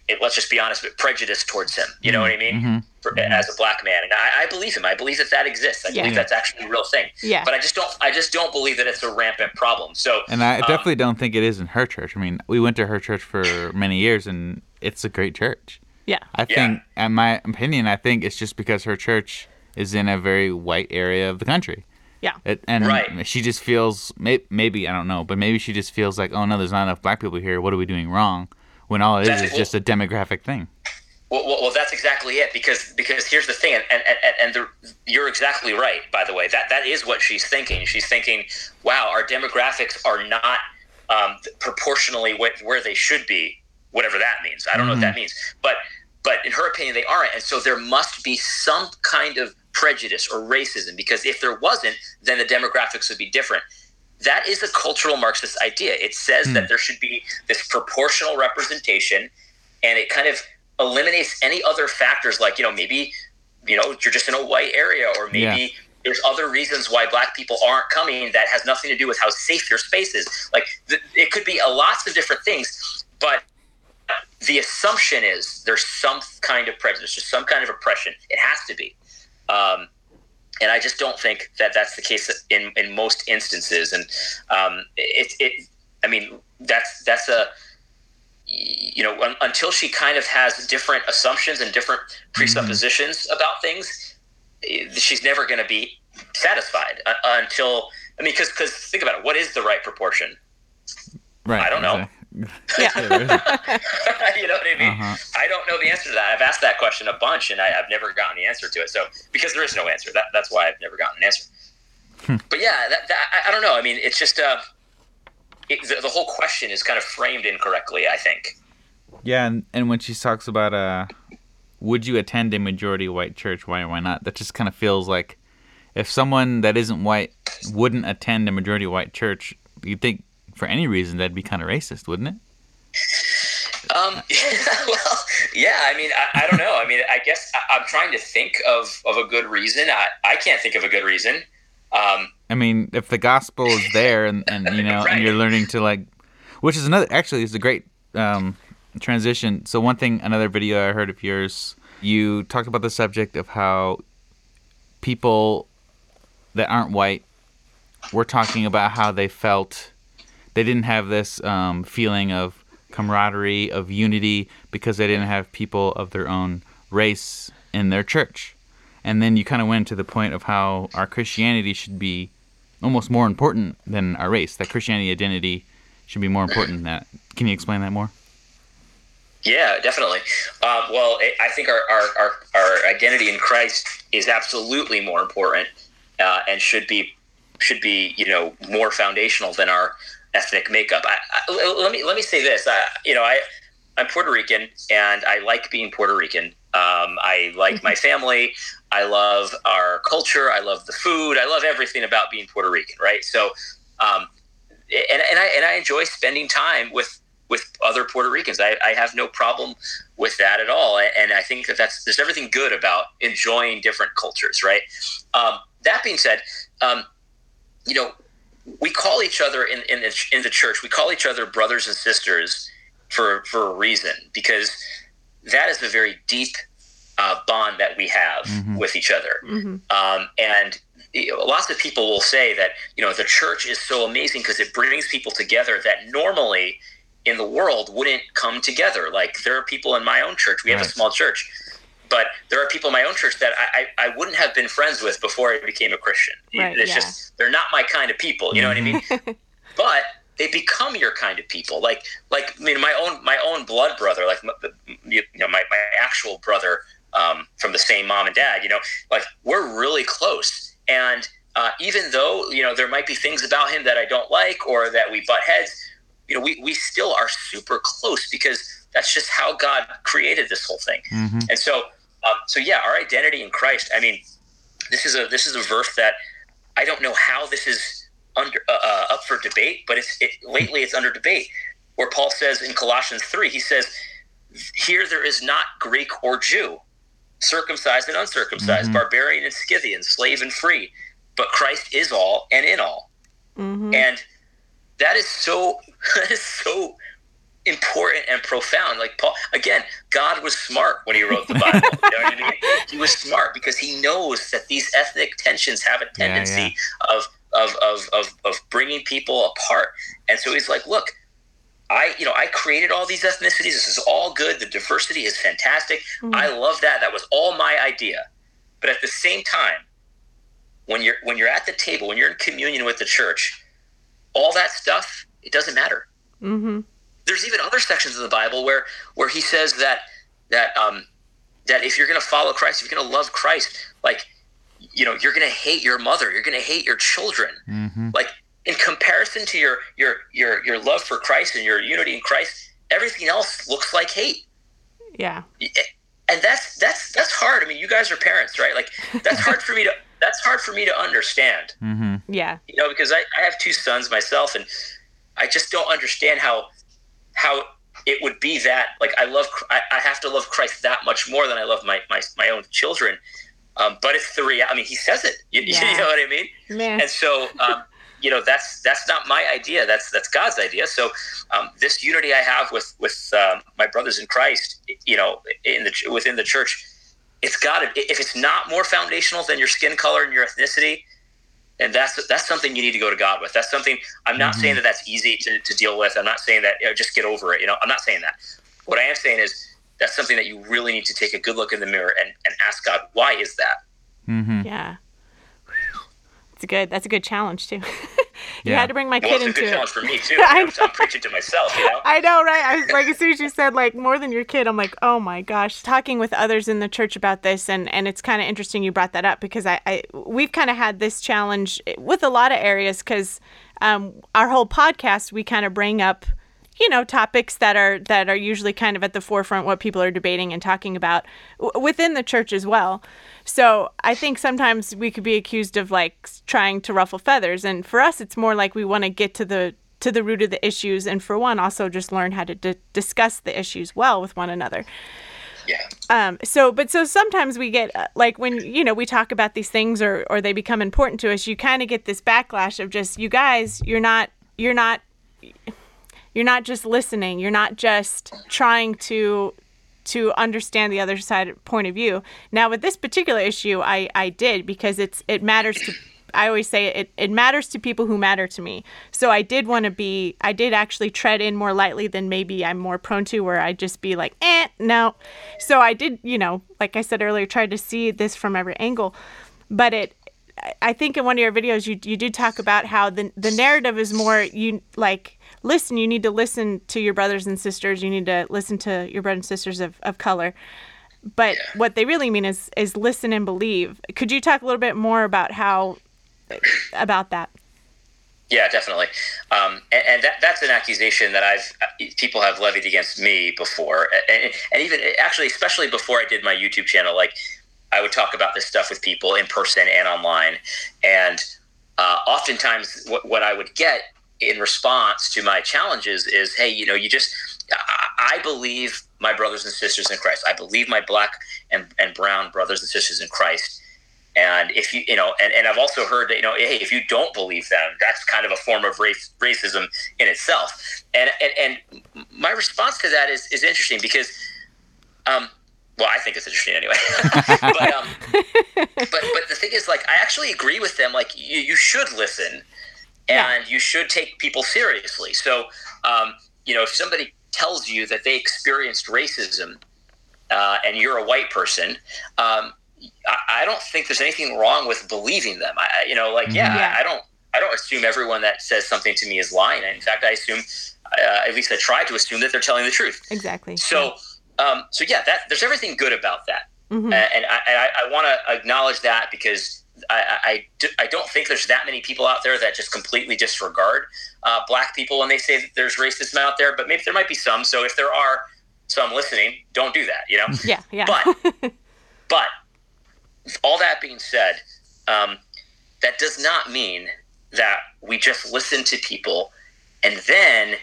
S1: it, let's just be honest, but prejudiced towards him. You know what I mean?
S2: Mhm.
S1: For, as a black man, and I, I believe him. I believe that that exists. I
S3: Yeah.
S1: believe that's actually a real thing.
S3: Yeah.
S1: But I just don't. I just don't believe that it's a rampant problem. So
S2: And I
S1: Um,
S2: definitely don't think it is in her church. I mean, we went to her church for many years, and it's a great church.
S3: Yeah.
S2: I
S1: Yeah.
S2: think, in my opinion, I think it's just because her church is in a very white area of the country.
S3: Yeah.
S2: It, and
S1: Right.
S2: she just feels, may, maybe, I don't know, but maybe she just feels like, oh no, there's not enough black people here. What are we doing wrong? When all it is is just a demographic thing.
S1: Well, well, well, that's exactly it. Because because here's the thing, and and, and, the, you're exactly right. By the way, that that is what she's thinking. She's thinking, "Wow, our demographics are not um, proportionally wh- where they should be, whatever that means. I don't know what that means, but but in her opinion, they aren't, and so there must be some kind of prejudice or racism. Because if there wasn't, then the demographics would be different. That is a cultural Marxist idea. It says that there should be this proportional representation, and it kind of eliminates any other factors like you know maybe you know you're just in a white area or maybe
S2: Yeah.
S1: there's other reasons why black people aren't coming that has nothing to do with how safe your space is like th- it could be a lots of different things but the assumption is there's some kind of prejudice there's some kind of oppression it has to be um, and I just don't think that that's the case in, in most instances. And um, it, it, I mean, that's that's a you know, un- until she kind of has different assumptions and different presuppositions mm-hmm. about things, eh, she's never going to be satisfied uh, until. I mean, because because think about it. What is the right proportion?
S2: Right.
S1: I don't know.
S3: Yeah.
S1: you know what I mean? Uh-huh. I don't know the answer to that. I've asked that question a bunch, and I, have never gotten the answer to it. So because there is no answer, that, that's why I've never gotten an answer. Hmm. But yeah, that, that, I, I, don't know. I mean, it's just uh, it, the, the, whole question is kind of framed incorrectly. I think.
S2: Yeah, and, and when she talks about uh, would you attend a majority white church? Why or why not? That just kind of feels like if someone that isn't white wouldn't attend a majority white church, you'd think for any reason, that'd be kind of racist, wouldn't it?
S1: Um, well, yeah. I mean, I, I, don't know. I mean, I guess I, am trying to think of, of a good reason. I, I can't think of a good reason. Um,
S2: I mean, if the gospel is there and, and you know, right. and you're learning to like, which is another, actually, is a great um, transition. So, one thing, another video I heard of yours, you talked about the subject of how people that aren't white were talking about how they felt they didn't have this um, feeling of camaraderie, of unity, because they didn't have people of their own race in their church. And then you kind of went to the point of how our Christianity should be almost more important than our race. That Christianity identity should be more important than that. Can you explain that more?
S1: Yeah, definitely. Uh, well, I think our, our, our, our, identity in Christ is absolutely more important uh, and should be should be you know more foundational than our ethnic makeup. I, I, let me let me say this. I, you know, I I'm Puerto Rican and I like being Puerto Rican. Um, I like my family. I love our culture. I love the food. I love everything about being Puerto Rican. Right. So, um, and, and I and I enjoy spending time with with other Puerto Ricans. I, I have no problem with that at all. And I think that that's there's everything good about enjoying different cultures. Right. Um, that being said, um, you know, we call each other in, in, in the church, we call each other brothers and sisters for, for a reason, because that is a very deep uh, bond that we have mm-hmm. with each other. Mm-hmm. Um, and lots of people will say that, you know, the church is so amazing because it brings people together that normally in the world wouldn't come together. Like there are people in my own church, we have a small church but there are people in my own church that I, I, I, wouldn't have been friends with before I became a Christian. Right, it's yeah. just they're not my kind of people. You know what I mean? But they become your kind of people. Like like I mean, my own my own blood brother, like you know my my actual brother um, from the same mom and dad. You know, like we're really close. And uh, even though you know there might be things about him that I don't like or that we butt heads, you know, we we still are super close because that's just how God created this whole thing. Mm-hmm. And so um, so yeah, our identity in Christ. I mean, this is a this is a verse that I don't know how this is under uh, uh, up for debate, but it's it, lately it's under debate. Where Paul says in Colossians three, he says, "Here there is not Greek or Jew, circumcised and uncircumcised, mm-hmm. barbarian and Scythian, slave and free, but Christ is all and in all." Mm-hmm. And that is so that is so important and profound. Like Paul, again, God was smart when he wrote the Bible. you know I mean? He was smart because he knows that these ethnic tensions have a tendency yeah, yeah. Of, of, of, of, of bringing people apart. And so he's like, look, I, you know, I created all these ethnicities. This is all good. The diversity is fantastic. Mm-hmm. I love that. That was all my idea. But at the same time, when you're when you're at the table, when you're in communion with the church, all that stuff it doesn't matter. Mm-hmm there's even other sections of the Bible where where he says that that um, that if you're going to follow Christ, if you're going to love Christ, like you know, you're going to hate your mother, you're going to hate your children. Mm-hmm. Like in comparison to your your your your love for Christ and your unity in Christ, everything else looks like hate.
S3: Yeah.
S1: And that's that's that's hard. I mean, you guys are parents, right? Like that's hard for me to that's hard for me to understand.
S3: Mm-hmm. Yeah.
S1: You know, because I, I have two sons myself, and I just don't understand how how it would be that like I love I, I, have to love Christ that much more than I love my my, my own children. Um, but it's the reality. I mean, he says it. You, yeah. you know what I mean? Man. And so, um, you know, that's that's not my idea. That's that's God's idea. So, um, this unity I have with with um, my brothers in Christ, you know, in the within the church, it's got to. If it's not more foundational than your skin color and your ethnicity, and that's that's something you need to go to God with. That's something I'm not mm-hmm. saying that that's easy to, to deal with. I'm not saying that you know, just get over it. You know, I'm not saying that. What I am saying is that's something that you really need to take a good look in the mirror and, and ask God, why is that?
S3: Mm-hmm. Yeah. It's a good. That's a good challenge too. you yeah. had to bring my kid
S1: well,
S3: into
S1: it. It's a challenge for me too. I am preaching to myself. You know.
S3: I know, right? I like as soon as you said like more than your kid, I'm like, oh my gosh. Talking with others in the church about this, and and it's kind of interesting you brought that up because I, I we've kind of had this challenge with a lot of areas because um, our whole podcast we kind of bring up you know topics that are that are usually kind of at the forefront what people are debating and talking about w- within the church as well. So i think sometimes we could be accused of like trying to ruffle feathers. And for us it's more like we want to get to the to the root of the issues and for one also just learn how to d- discuss the issues well with one another.
S1: Yeah.
S3: Um, so, but so sometimes we get uh, like when you know we talk about these things or or they become important to us, you kind of get this backlash of just you guys, you're not, you're not you're not just listening you're not just trying to to understand the other side point of view now with this particular issue i i did because it's it matters to I always say it, it matters to people who matter to me. So I did want to be, I did actually tread in more lightly than maybe I'm more prone to, where I just be like, eh, no. So I did, you know, like I said earlier, try to see this from every angle. But it, I think in one of your videos, you, you did talk about how the, the narrative is more, you like, listen, you need to listen to your brothers and sisters. You need to listen to your brothers and sisters of, of color. But yeah. what they really mean is is listen and believe. Could you talk a little bit more about how about that?
S1: Yeah, definitely. Um, and, and that, that's an accusation that I've people have levied against me before, and, and even actually, especially before I did my YouTube channel, like I would talk about this stuff with people in person and online, and uh, oftentimes what, what I would get in response to my challenges is, hey, you know, you just, I, I believe my brothers and sisters in Christ. I believe my black and, and brown brothers and sisters in Christ. And if you, you know, and, and I've also heard that, you know, hey, if you don't believe them, that's kind of a form of race, racism in itself. And, and, and my response to that is, is interesting because, um, well, I think it's interesting anyway. but, um, but, but the thing is, like, I actually agree with them. Like, you, you should listen and yeah. you should take people seriously. So, um, you know, if somebody tells you that they experienced racism uh, and you're a white person, um, I, I, don't think there's anything wrong with believing them. I, you know, like, yeah, yeah. I, I, don't, I don't assume everyone that says something to me is lying. In fact, I assume, uh, at least I try to assume that they're telling the truth.
S3: Exactly.
S1: So, um, so yeah, that there's everything good about that, mm-hmm. and I, I, I want to acknowledge that because I, I, I, don't think there's that many people out there that just completely disregard uh, black people when they say that there's racism out there, but maybe there might be some. So if there are some listening, don't do that, you know?
S3: Yeah, yeah.
S1: But, but all that being said, um, that does not mean that we just listen to people and then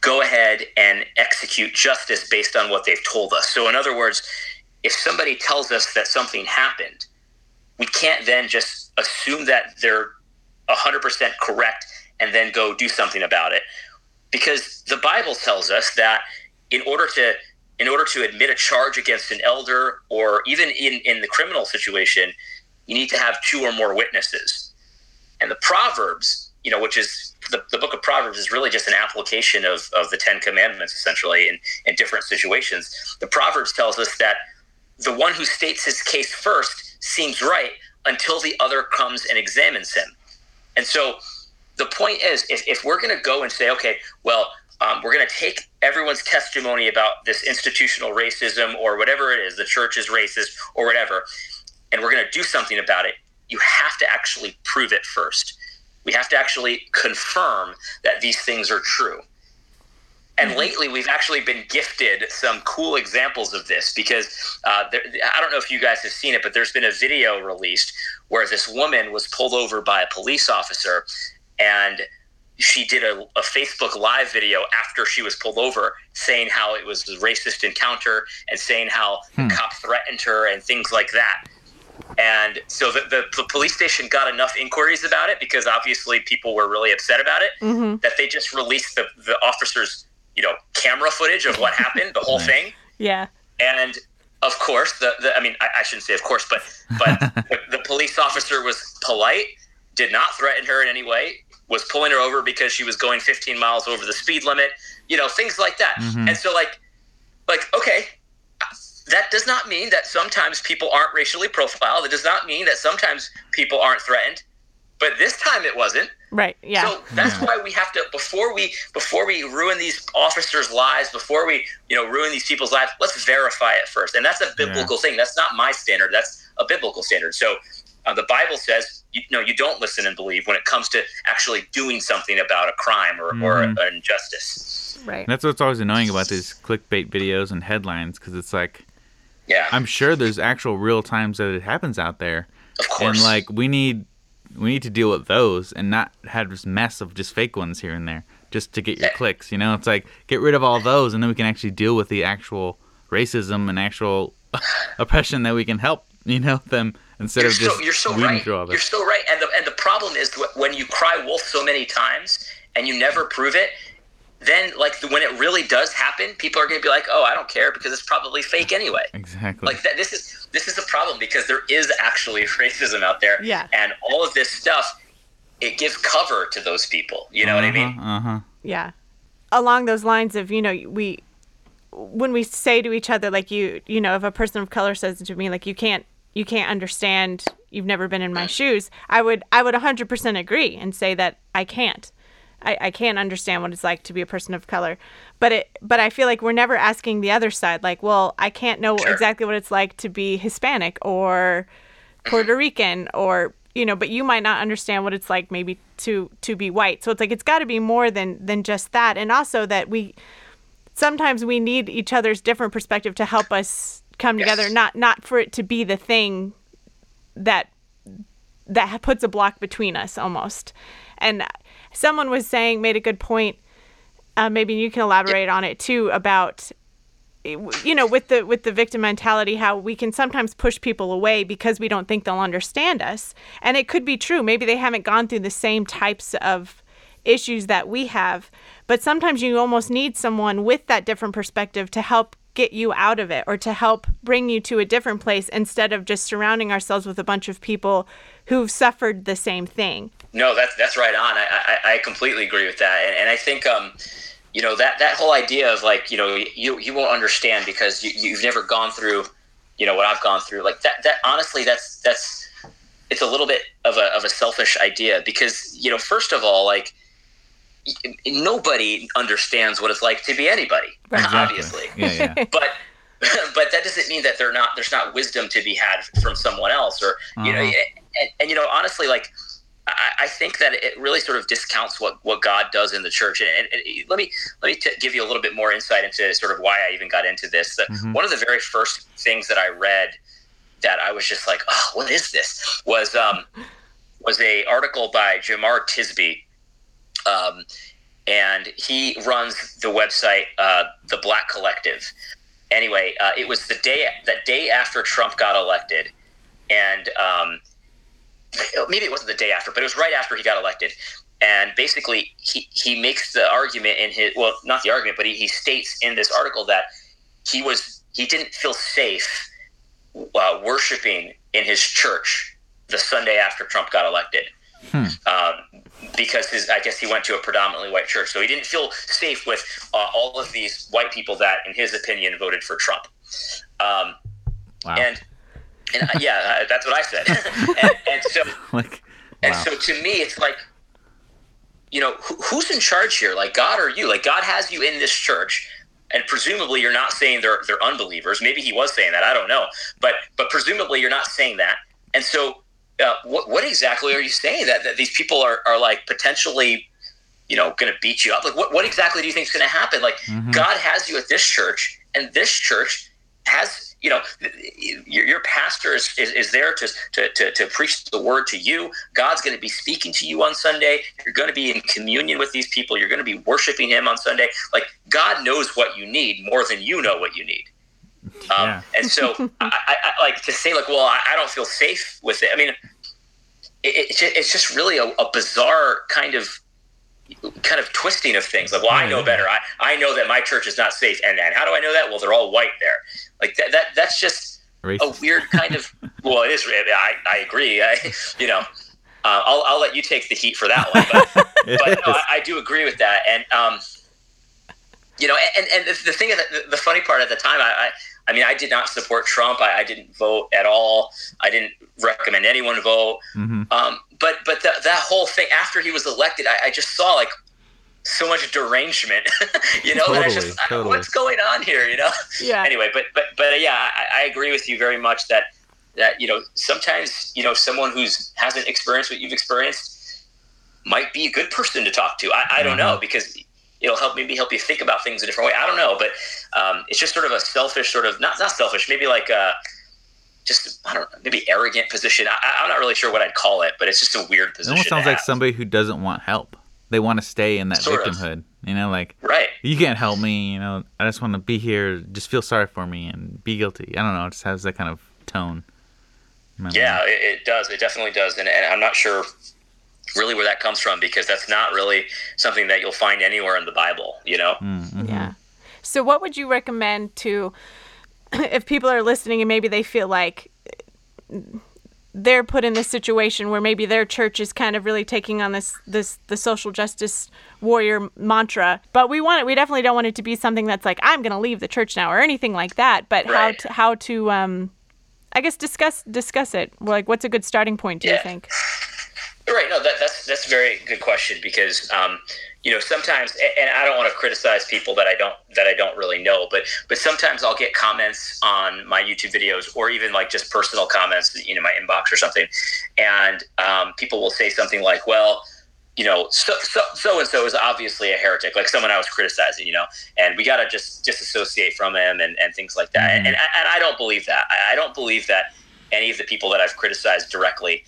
S1: go ahead and execute justice based on what they've told us. So, in other words, if somebody tells us that something happened, we can't then just assume that they're 100% correct and then go do something about it. Because the bible tells us that in order to in order to admit a charge against an elder or even in, in the criminal situation you need to have two or more witnesses. And the proverbs you know which is the, the book of proverbs is really just an application of, of the ten commandments essentially in, in different situations. The proverbs tells us that the one who states his case first seems right until the other comes and examines him. And so the point is, if, if we're going to go and say, okay, well, um, we're going to take everyone's testimony about this institutional racism or whatever it is, the church is racist or whatever, and we're going to do something about it, you have to actually prove it first. We have to actually confirm that these things are true. And lately, we've actually been gifted some cool examples of this because uh, there, I don't know if you guys have seen it, but there's been a video released where this woman was pulled over by a police officer and she did a, a, Facebook live video after she was pulled over saying how it was a racist encounter and saying how hmm. the cop threatened her and things like that. And so the, the, the, police station got enough inquiries about it because obviously people were really upset about it mm-hmm. that they just released the, the officer's you know camera footage of what happened, the whole thing.
S3: Yeah.
S1: And of course, the, the I mean, I, I, shouldn't say of course, but but the, the, police officer was polite, did not threaten her in any way, was pulling her over because she was going 15 miles over the speed limit, you know, things like that.
S2: Mhm.
S1: And so, like, like okay, that does not mean that sometimes people aren't racially profiled. It does not mean that sometimes people aren't threatened. But this time it wasn't.
S3: Right. Yeah.
S1: So that's
S2: Yeah.
S1: why we have to before we before we ruin these officers' lives, before we you know ruin these people's lives, let's verify it first. And that's a biblical thing. That's not my standard. That's a biblical standard. So uh, the Bible says you know you don't listen and believe when it comes to actually doing something about a crime or, or
S2: Mhm.
S1: an injustice.
S3: right.
S2: And that's what's always annoying about these clickbait videos and headlines because it's like
S1: Yeah,
S2: I'm sure there's actual real times that it happens out there,
S1: of course.
S2: and like we need we need to deal with those and not have this mess of just fake ones here and there just to get your clicks. You know, it's like get rid of all those and then we can actually deal with the actual racism and actual oppression that we can help. You know them instead of just
S1: you're
S2: of just
S1: so, you're so right. You're so right. And the and the problem is when you cry wolf so many times and you never prove it, then like the, when it really does happen, people are going to be like, "Oh, I don't care because it's probably fake anyway."
S2: Exactly.
S1: Like that. This is this is the problem because there is actually racism out there,
S3: Yeah.
S1: and all of this stuff it gives cover to those people. You know what I mean?
S2: Uh huh.
S3: Yeah. Along those lines of, you know, we when we say to each other like you, you know, if a person of color says to me like you can't you can't understand, you've never been in my shoes, I would I would 100% agree and say that I can't. I, I can't understand what it's like to be a person of color. But it but I feel like we're never asking the other side like, well, I can't know
S1: Sure.
S3: exactly what it's like to be Hispanic or Puerto mm-hmm. Rican or you know, but you might not understand what it's like maybe to to be white. So it's like it's got to be more than than just that, and also that we sometimes we need each other's different perspective to help us come
S1: Yes.
S3: together. Not not for it to be the thing that that puts a block between us almost. And someone was saying made a good point. Uh, maybe you can elaborate on it too about you know with the with the victim mentality how we can sometimes push people away because we don't think they'll understand us. And it could be true. Maybe they haven't gone through the same types of issues that we have. But sometimes you almost need someone with that different perspective to help get you out of it or to help bring you to a different place instead of just surrounding ourselves with a bunch of people who've suffered the same thing
S1: No, that's that's right on. I, I, I completely agree with that, and, and I think um, you know that that whole idea of like you know you you won't understand because you, you've never gone through you know what I've gone through. Like that that honestly that's that's it's a little bit of a of a selfish idea because you know first of all like nobody understands what it's like to be anybody
S2: Exactly.
S1: obviously
S2: Yeah, yeah.
S1: but but that doesn't mean that they're not there's not wisdom to be had from someone else or you know
S2: Uh-huh.
S1: and, and you know honestly like I, I think that it really sort of discounts what what God does in the church. And, and, and let me let me t- give you a little bit more insight into sort of why I even got into this. That
S2: Mhm.
S1: one of the very first things that I read that I was just like oh what is this? was um was a article by Jemar Tisby um and he runs the website uh, the Black Collective. Anyway, uh, it was the day the day after Trump got elected, and um, maybe it wasn't the day after, but it was right after he got elected. And basically, he, he makes the argument in his well, not the argument, but he, he states in this article that he was he didn't feel safe uh, worshiping in his church the Sunday after Trump got elected. Um, because his, I guess he went to a predominantly white church, so he didn't feel safe with uh, all of these white people that, in his opinion, voted for Trump. Um,
S2: Wow.
S1: and and yeah, uh, that's what I said. and, and so
S2: like,
S1: and so to me, it's like, you know, who, who's in charge here? Like God or you? Like God has you in this church, and presumably you're not saying they're they're unbelievers. Maybe he was saying that. I don't know, but but presumably you're not saying that. And so, uh, what what exactly are you saying that that these people are are like potentially, you know, going to beat you up? Like what what exactly do you think is going to happen? Like
S2: Mhm.
S1: God has you at this church, and this church has you know your, your pastor is, is, is there to, to, to, to preach the word to you. God's going to be speaking to you on sunday. You're going to be in communion with these people. You're going to be worshiping him on sunday. Like god knows what you need more than you know what you need. Um, and so I, I, I like to say like well I, I don't feel safe with it. I mean it, it's, just, it's just really a, a bizarre kind of kind of twisting of things. Like well i know better. I, I know that my church is not safe. And, and how do i know that? Well they're all white there like that, that that's just a weird kind of well it is i, I agree I, you know Uh, I'll, I'll let you take the heat for that one, but, but no, I, I, do agree with that. And um, you know, and, and the thing is, the, the funny part at the time, I, I, I mean, I did not support Trump. I, I, didn't vote at all. I didn't recommend anyone vote. Mm-hmm. Um, but but the, that whole thing after he was elected, I, I just saw like so much derangement, you know. Totally, just, totally. what's going on here, you know?
S3: Yeah.
S1: Anyway, but but but yeah, I, I agree with you very much that that you know sometimes you know someone who's hasn't experienced what you've experienced might be a good person to talk to. I, I don't mm-hmm. know because it'll help maybe help you think about things a different way. I don't know, but um, it's just sort of a selfish sort of not not selfish, maybe like a just I don't know, maybe arrogant position. I, am not really sure what I'd call it, but it's just a weird position.
S2: It almost sounds like somebody who doesn't want help. They want to stay in that sort victimhood. Of. You know, like
S1: right.
S2: You can't help me. You know, I just want to be here. Just feel sorry for me and be guilty. I don't know. It just has that kind of tone.
S1: Yeah, it, it, does. It definitely does, and, and I'm not sure really where that comes from because that's not really something that you'll find anywhere in the Bible, you know?
S3: Mm-hmm. Yeah. So, what would you recommend to, if people are listening and maybe they feel like they're put in this situation where maybe their church is kind of really taking on this this the social justice warrior mantra but we want it we definitely don't want it to be something that's like i'm going to leave the church now or anything like that but right. how to how to um i guess discuss discuss it like what's a good starting point do yeah. you think
S1: Right. No, that, that's that's a very good question because um, you know sometimes, and I don't want to criticize people that I don't that I don't really know, but but sometimes I'll get comments on my YouTube videos or even like just personal comments, you know, my inbox or something, and um, people will say something like, "Well." You know, so, so so and so is obviously a heretic, like someone I was criticizing. You know, and we got to just disassociate from him and, and things like that. Mm-hmm. And, and and I don't believe that. I don't believe that any of the people that I've criticized directly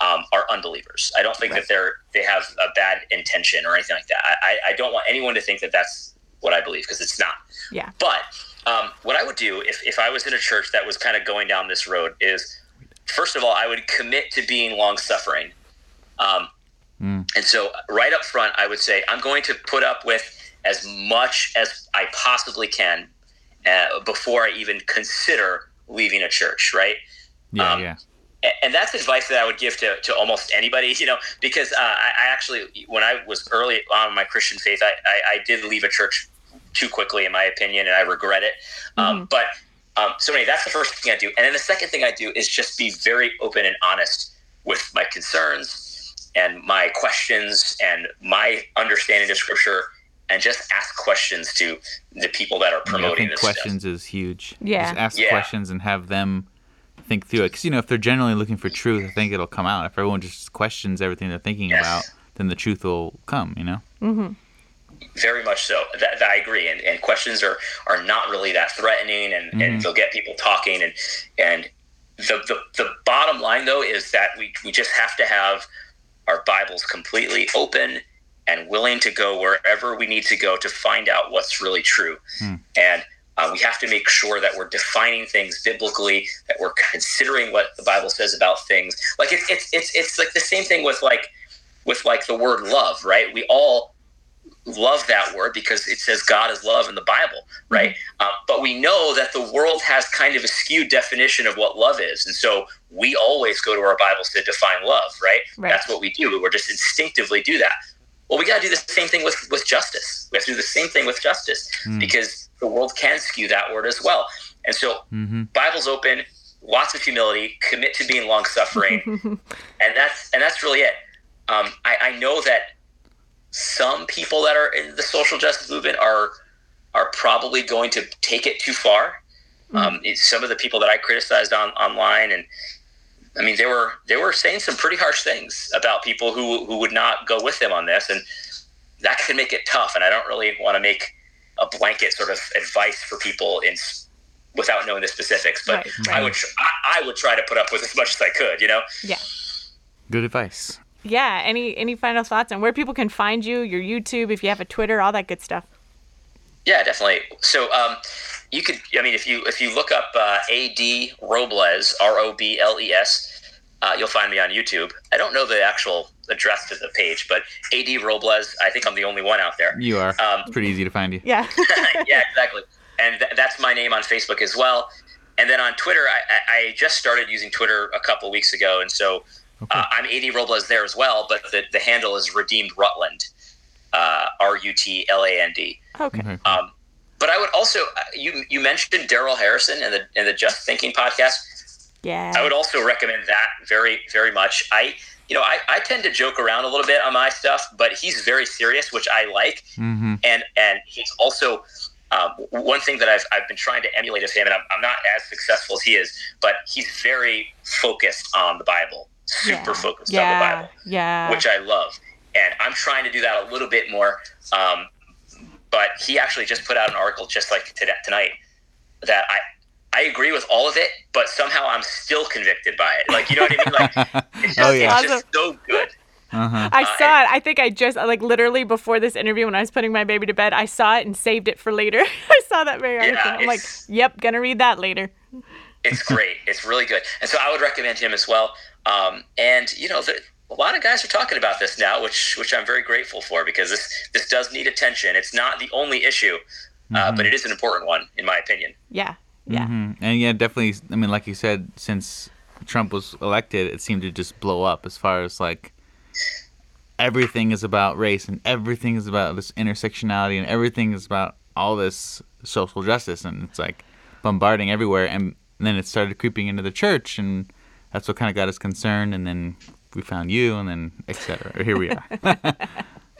S1: um, are unbelievers. I don't think right. that they're they have a bad intention or anything like that. I, I don't want anyone to think that that's what I believe because it's not.
S3: Yeah.
S1: But um, what I would do if, if I was in a church that was kind of going down this road is, first of all, I would commit to being long suffering. Um, mm. And so, right up front, I would say, I'm going to put up with as much as I possibly can uh, before I even consider leaving a church, right?
S2: Yeah, um, yeah
S1: and that's advice that I would give to, to almost anybody, you know, because uh, I, I, actually, when I was early on my Christian faith, I, I, I, did leave a church too quickly, in my opinion, and I regret it. Um, mm-hmm. Um, but um, so anyway, that's the first thing I do. And then the second thing I do is just be very open and honest with my concerns and my questions and my understanding of scripture and just ask questions to the people that are promoting
S2: yeah, I think questions stuff. is huge.
S3: Yeah.
S2: Just ask
S1: yeah.
S2: questions and have them think through it because you know if they're generally looking for truth, I think it'll come out. If everyone just questions everything they're thinking yes. about, then the truth will come. You know.
S3: Mm-hmm.
S1: Very much so. That, that I agree. And, and questions are are not really that threatening, and, mm-hmm. and they'll get people talking. And and the, the the bottom line though is that we we just have to have our Bibles completely open and willing to go wherever we need to go to find out what's really true. Mm. And uh, we have to make sure that we're defining things biblically, that we're considering what the Bible says about things. Like it's it's it's it's like the same thing with like with like the word love, right? We all love that word because it says God is love in the Bible, right? Mm-hmm. Uh, but we know that the world has kind of a skewed definition of what love is, and so we always go to our Bibles to define love, right? right. That's what we do. We're just instinctively do that. Well, we got to do the same thing with with justice. We have to do the same thing with justice mm. because the world can skew that word as well. And so, mm-hmm. Bible's open, lots of humility, commit to being long suffering, and that's and that's really it. Um, I, I know that some people that are in the social justice movement are are probably going to take it too far. Mm-hmm. Um, some of the people that I criticized on online, and I mean, they were they were saying some pretty harsh things about people who who would not go with them on this, and that can make it tough. And I don't really want to make a blanket sort of advice for people in without knowing the specifics. But right, right. I would I, I would try to put up with as much as I could. You know.
S3: Yeah.
S2: Good advice.
S3: Yeah. Any any final thoughts on where people can find you, your YouTube, if you have a Twitter, all that good stuff.
S1: Yeah, definitely. So um, you could, I mean, if you if you look up uh, AD Robles, R O B L E S, uh, you'll find me on YouTube. I don't know the actual address to the page, but AD Robles, I think I'm the only one out there.
S2: You are. Um, it's pretty easy to find you.
S3: Yeah.
S1: yeah, exactly. And th- that's my name on Facebook as well. And then on Twitter, I, I just started using Twitter a couple weeks ago, and so Uh, I'm AD Robles there as well, but the, the handle is Redeemed Rutland, uh, R U T L A N D.
S3: Okay.
S2: Okay.
S1: Um, but I would also uh, you you mentioned Darrell Harrison in the in the Just Thinking podcast.
S3: Yeah.
S1: I would also recommend that very very much. I you know I, I tend to joke around a little bit on my stuff, but he's very serious, which I like,
S2: Mm-hmm.
S1: and and he's also. Um, one thing that I've, I've been trying to emulate of him, and I'm, I'm not as successful as he is, but he's very focused on the Bible, super
S3: yeah.
S1: focused
S3: yeah.
S1: on the Bible
S3: Yeah.
S1: which I love. And I'm trying to do that a little bit more. Um, but he actually just put out an article just like today, tonight that I I agree with all of it, but somehow I'm still convicted by it. Like you know what I mean? Like it's just,
S2: Oh, yeah.
S1: it's just so good.
S2: Uh-huh.
S3: I
S1: Uh,
S3: saw it. I think I just like literally before this interview when I was putting my baby to bed, I saw it and saved it for later. I saw that very article. I'm like, yep, gonna read that later.
S1: It's great. it's really good. And so I would recommend him as well. Um, and you know, the, a lot of guys are talking about this now, which which I'm very grateful for because this this does need attention. It's not the only issue, uh, but it is an important one in my opinion.
S3: Yeah. Yeah.
S2: Mhm. And yeah, definitely. I mean, like you said, since Trump was elected, it seemed to just blow up as far as like everything is about race and everything is about this intersectionality and everything is about all this social justice and it's like bombarding everywhere and then it started creeping into the church and that's what kind of got us concerned and then we found you and then etc here we are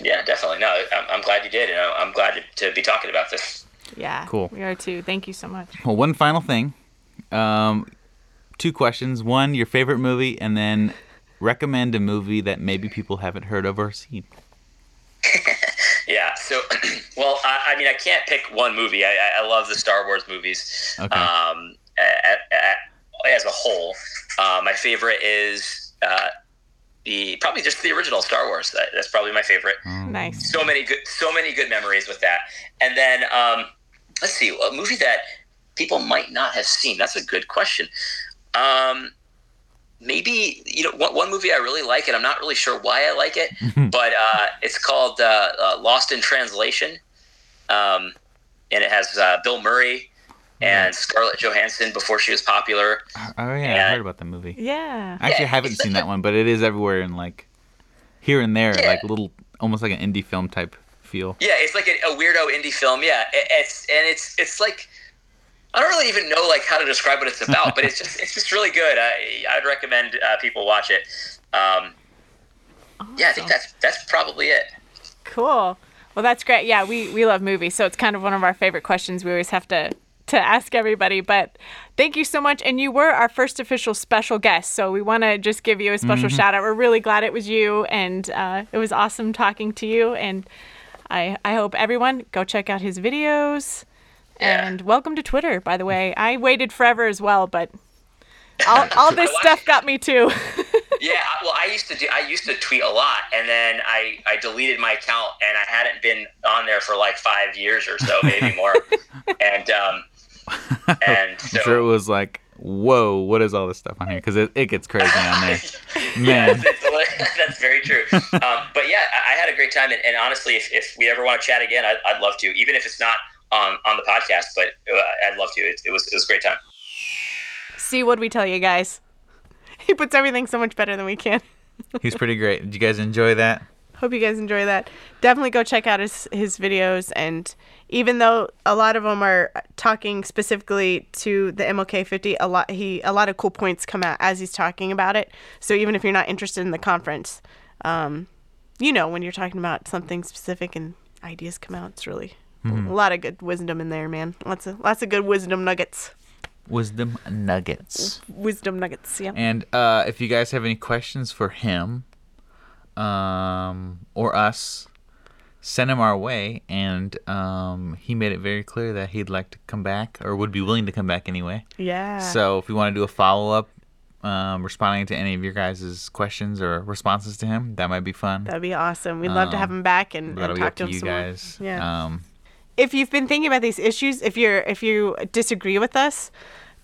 S1: Yeah, definitely. No, I'm, I'm glad you did, and I'm I'm glad to, to be talking about this.
S3: Yeah.
S2: Cool.
S3: We are too. Thank you so much.
S2: well one final thing um two questions one your favorite movie and then recommend a movie that maybe people haven't heard of or seen
S1: Yeah. So, well, I, I mean, I can't pick one movie. I, I- I love the Star Wars movies.
S2: Okay.
S1: Um, a- a- a- as a whole, uh, my favorite is uh, the probably just the original Star Wars. That, that's probably my favorite.
S2: Um,
S3: Nice.
S1: So many good, so many good memories with that. And then um, let's see, a movie that people might not have seen. That's a good question. Um, maybe you know one, one movie I really like, and I'm not really sure why I like it, but uh, it's called uh, uh, Lost in Translation, um, and it has uh, Bill Murray and Scarlett Johansson before she was popular.
S2: oh yeah, I heard about the movie
S3: Yeah.
S2: Actually, I
S1: Yeah,
S2: haven't seen that one, but it is everywhere in like here and there,
S1: Yeah.
S2: like little, almost like an indie film type feel.
S1: Yeah, it's like a, a weirdo indie film. Yeah, it, it's and it's it's like I don't really even know like how to describe what it's about, but it's just it's just really good. I I'd recommend uh, people watch it. Um, yeah, I think that's that's probably it.
S3: Cool. Well, that's great. Yeah, we we love movies, so it's kind of one of our favorite questions. We always have to to ask everybody. But thank you so much, and you were our first official special guest, so we want to just give you a special shout out. We're really glad it was you, and uh, it was awesome talking to you. And I I hope everyone go check out his videos.
S1: Yeah.
S3: And welcome to Twitter, by the way. I waited forever as well, but all, all this
S1: What?
S3: stuff got me too.
S1: Yeah, well, I used to do. I used to tweet a lot, and then I I deleted my account, and I hadn't been on there for like five years or so, maybe more. and um, and so
S2: I'm sure it was like, whoa, what is all this stuff on here? Because it, it gets crazy on there.
S1: yeah,
S2: Man.
S1: that's, that's, that's very true. Um, but yeah, I, I had a great time, and, and honestly, if, if we ever want to chat again, I'd, I'd love to, even if it's not on on the podcast. But uh, I'd love to. It, it was it was a great time.
S3: See what we tell you guys. He puts everything so much better than we can.
S2: He's pretty great. Did you guys enjoy that?
S3: Hope you guys enjoy that. Definitely go check out his his videos and even though a lot of them are talking specifically to the MLK 50, a lot he a lot of cool points come out as he's talking about it. So even if you're not interested in the conference, um, you know when you're talking about something specific and ideas come out, it's really a lot of good wisdom in there, man. Lots of lots of good wisdom nuggets.
S2: Wisdom nuggets.
S3: Wisdom nuggets, yeah.
S2: And uh, if you guys have any questions for him um, or us, send him our way. And um, he made it very clear that he'd like to come back or would be willing to come back anyway.
S3: Yeah.
S2: So if you want to do a follow up, um, responding to any of your guys' questions or responses to him, that might be fun.
S3: That'd be awesome. We'd love to have
S2: Um,
S3: him back and, and talk to him
S2: you
S3: some more.
S2: guys.
S3: Yeah.
S2: Um,
S3: if you've been thinking about these issues, if you're if you disagree with us,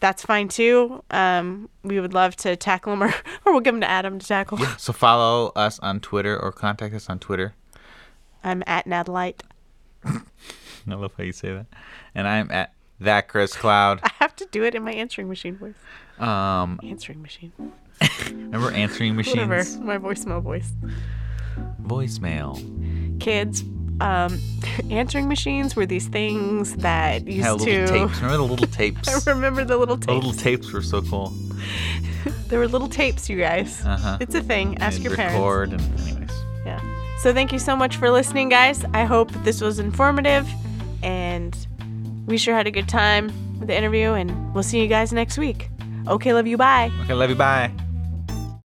S3: that's fine too. Um, we would love to tackle them, or, or we'll give them to Adam to tackle.
S2: so follow us on Twitter or contact us on Twitter.
S3: I'm at Natalight.
S2: I love how you say that. And I'm at that Chris Cloud.
S3: I have to do it in my answering machine voice.
S2: Um,
S3: Answering machine.
S2: Remember answering machines?
S3: Whatever. My voicemail voice.
S2: Voicemail.
S3: Kids, um, answering machines were these things that used
S2: Had little
S3: to.
S2: tapes. Remember the little tapes?
S3: I remember the little tapes.
S2: The little tapes were so cool.
S3: There were little tapes, you guys.
S2: Uh-huh.
S3: It's a thing. Ask your parents.
S2: record and anyways.
S3: So thank you so much for listening, guys. I hope this was informative, and we sure had a good time with the interview. And we'll see you guys next week. Okay, love you. Bye.
S2: Okay, love you. Bye.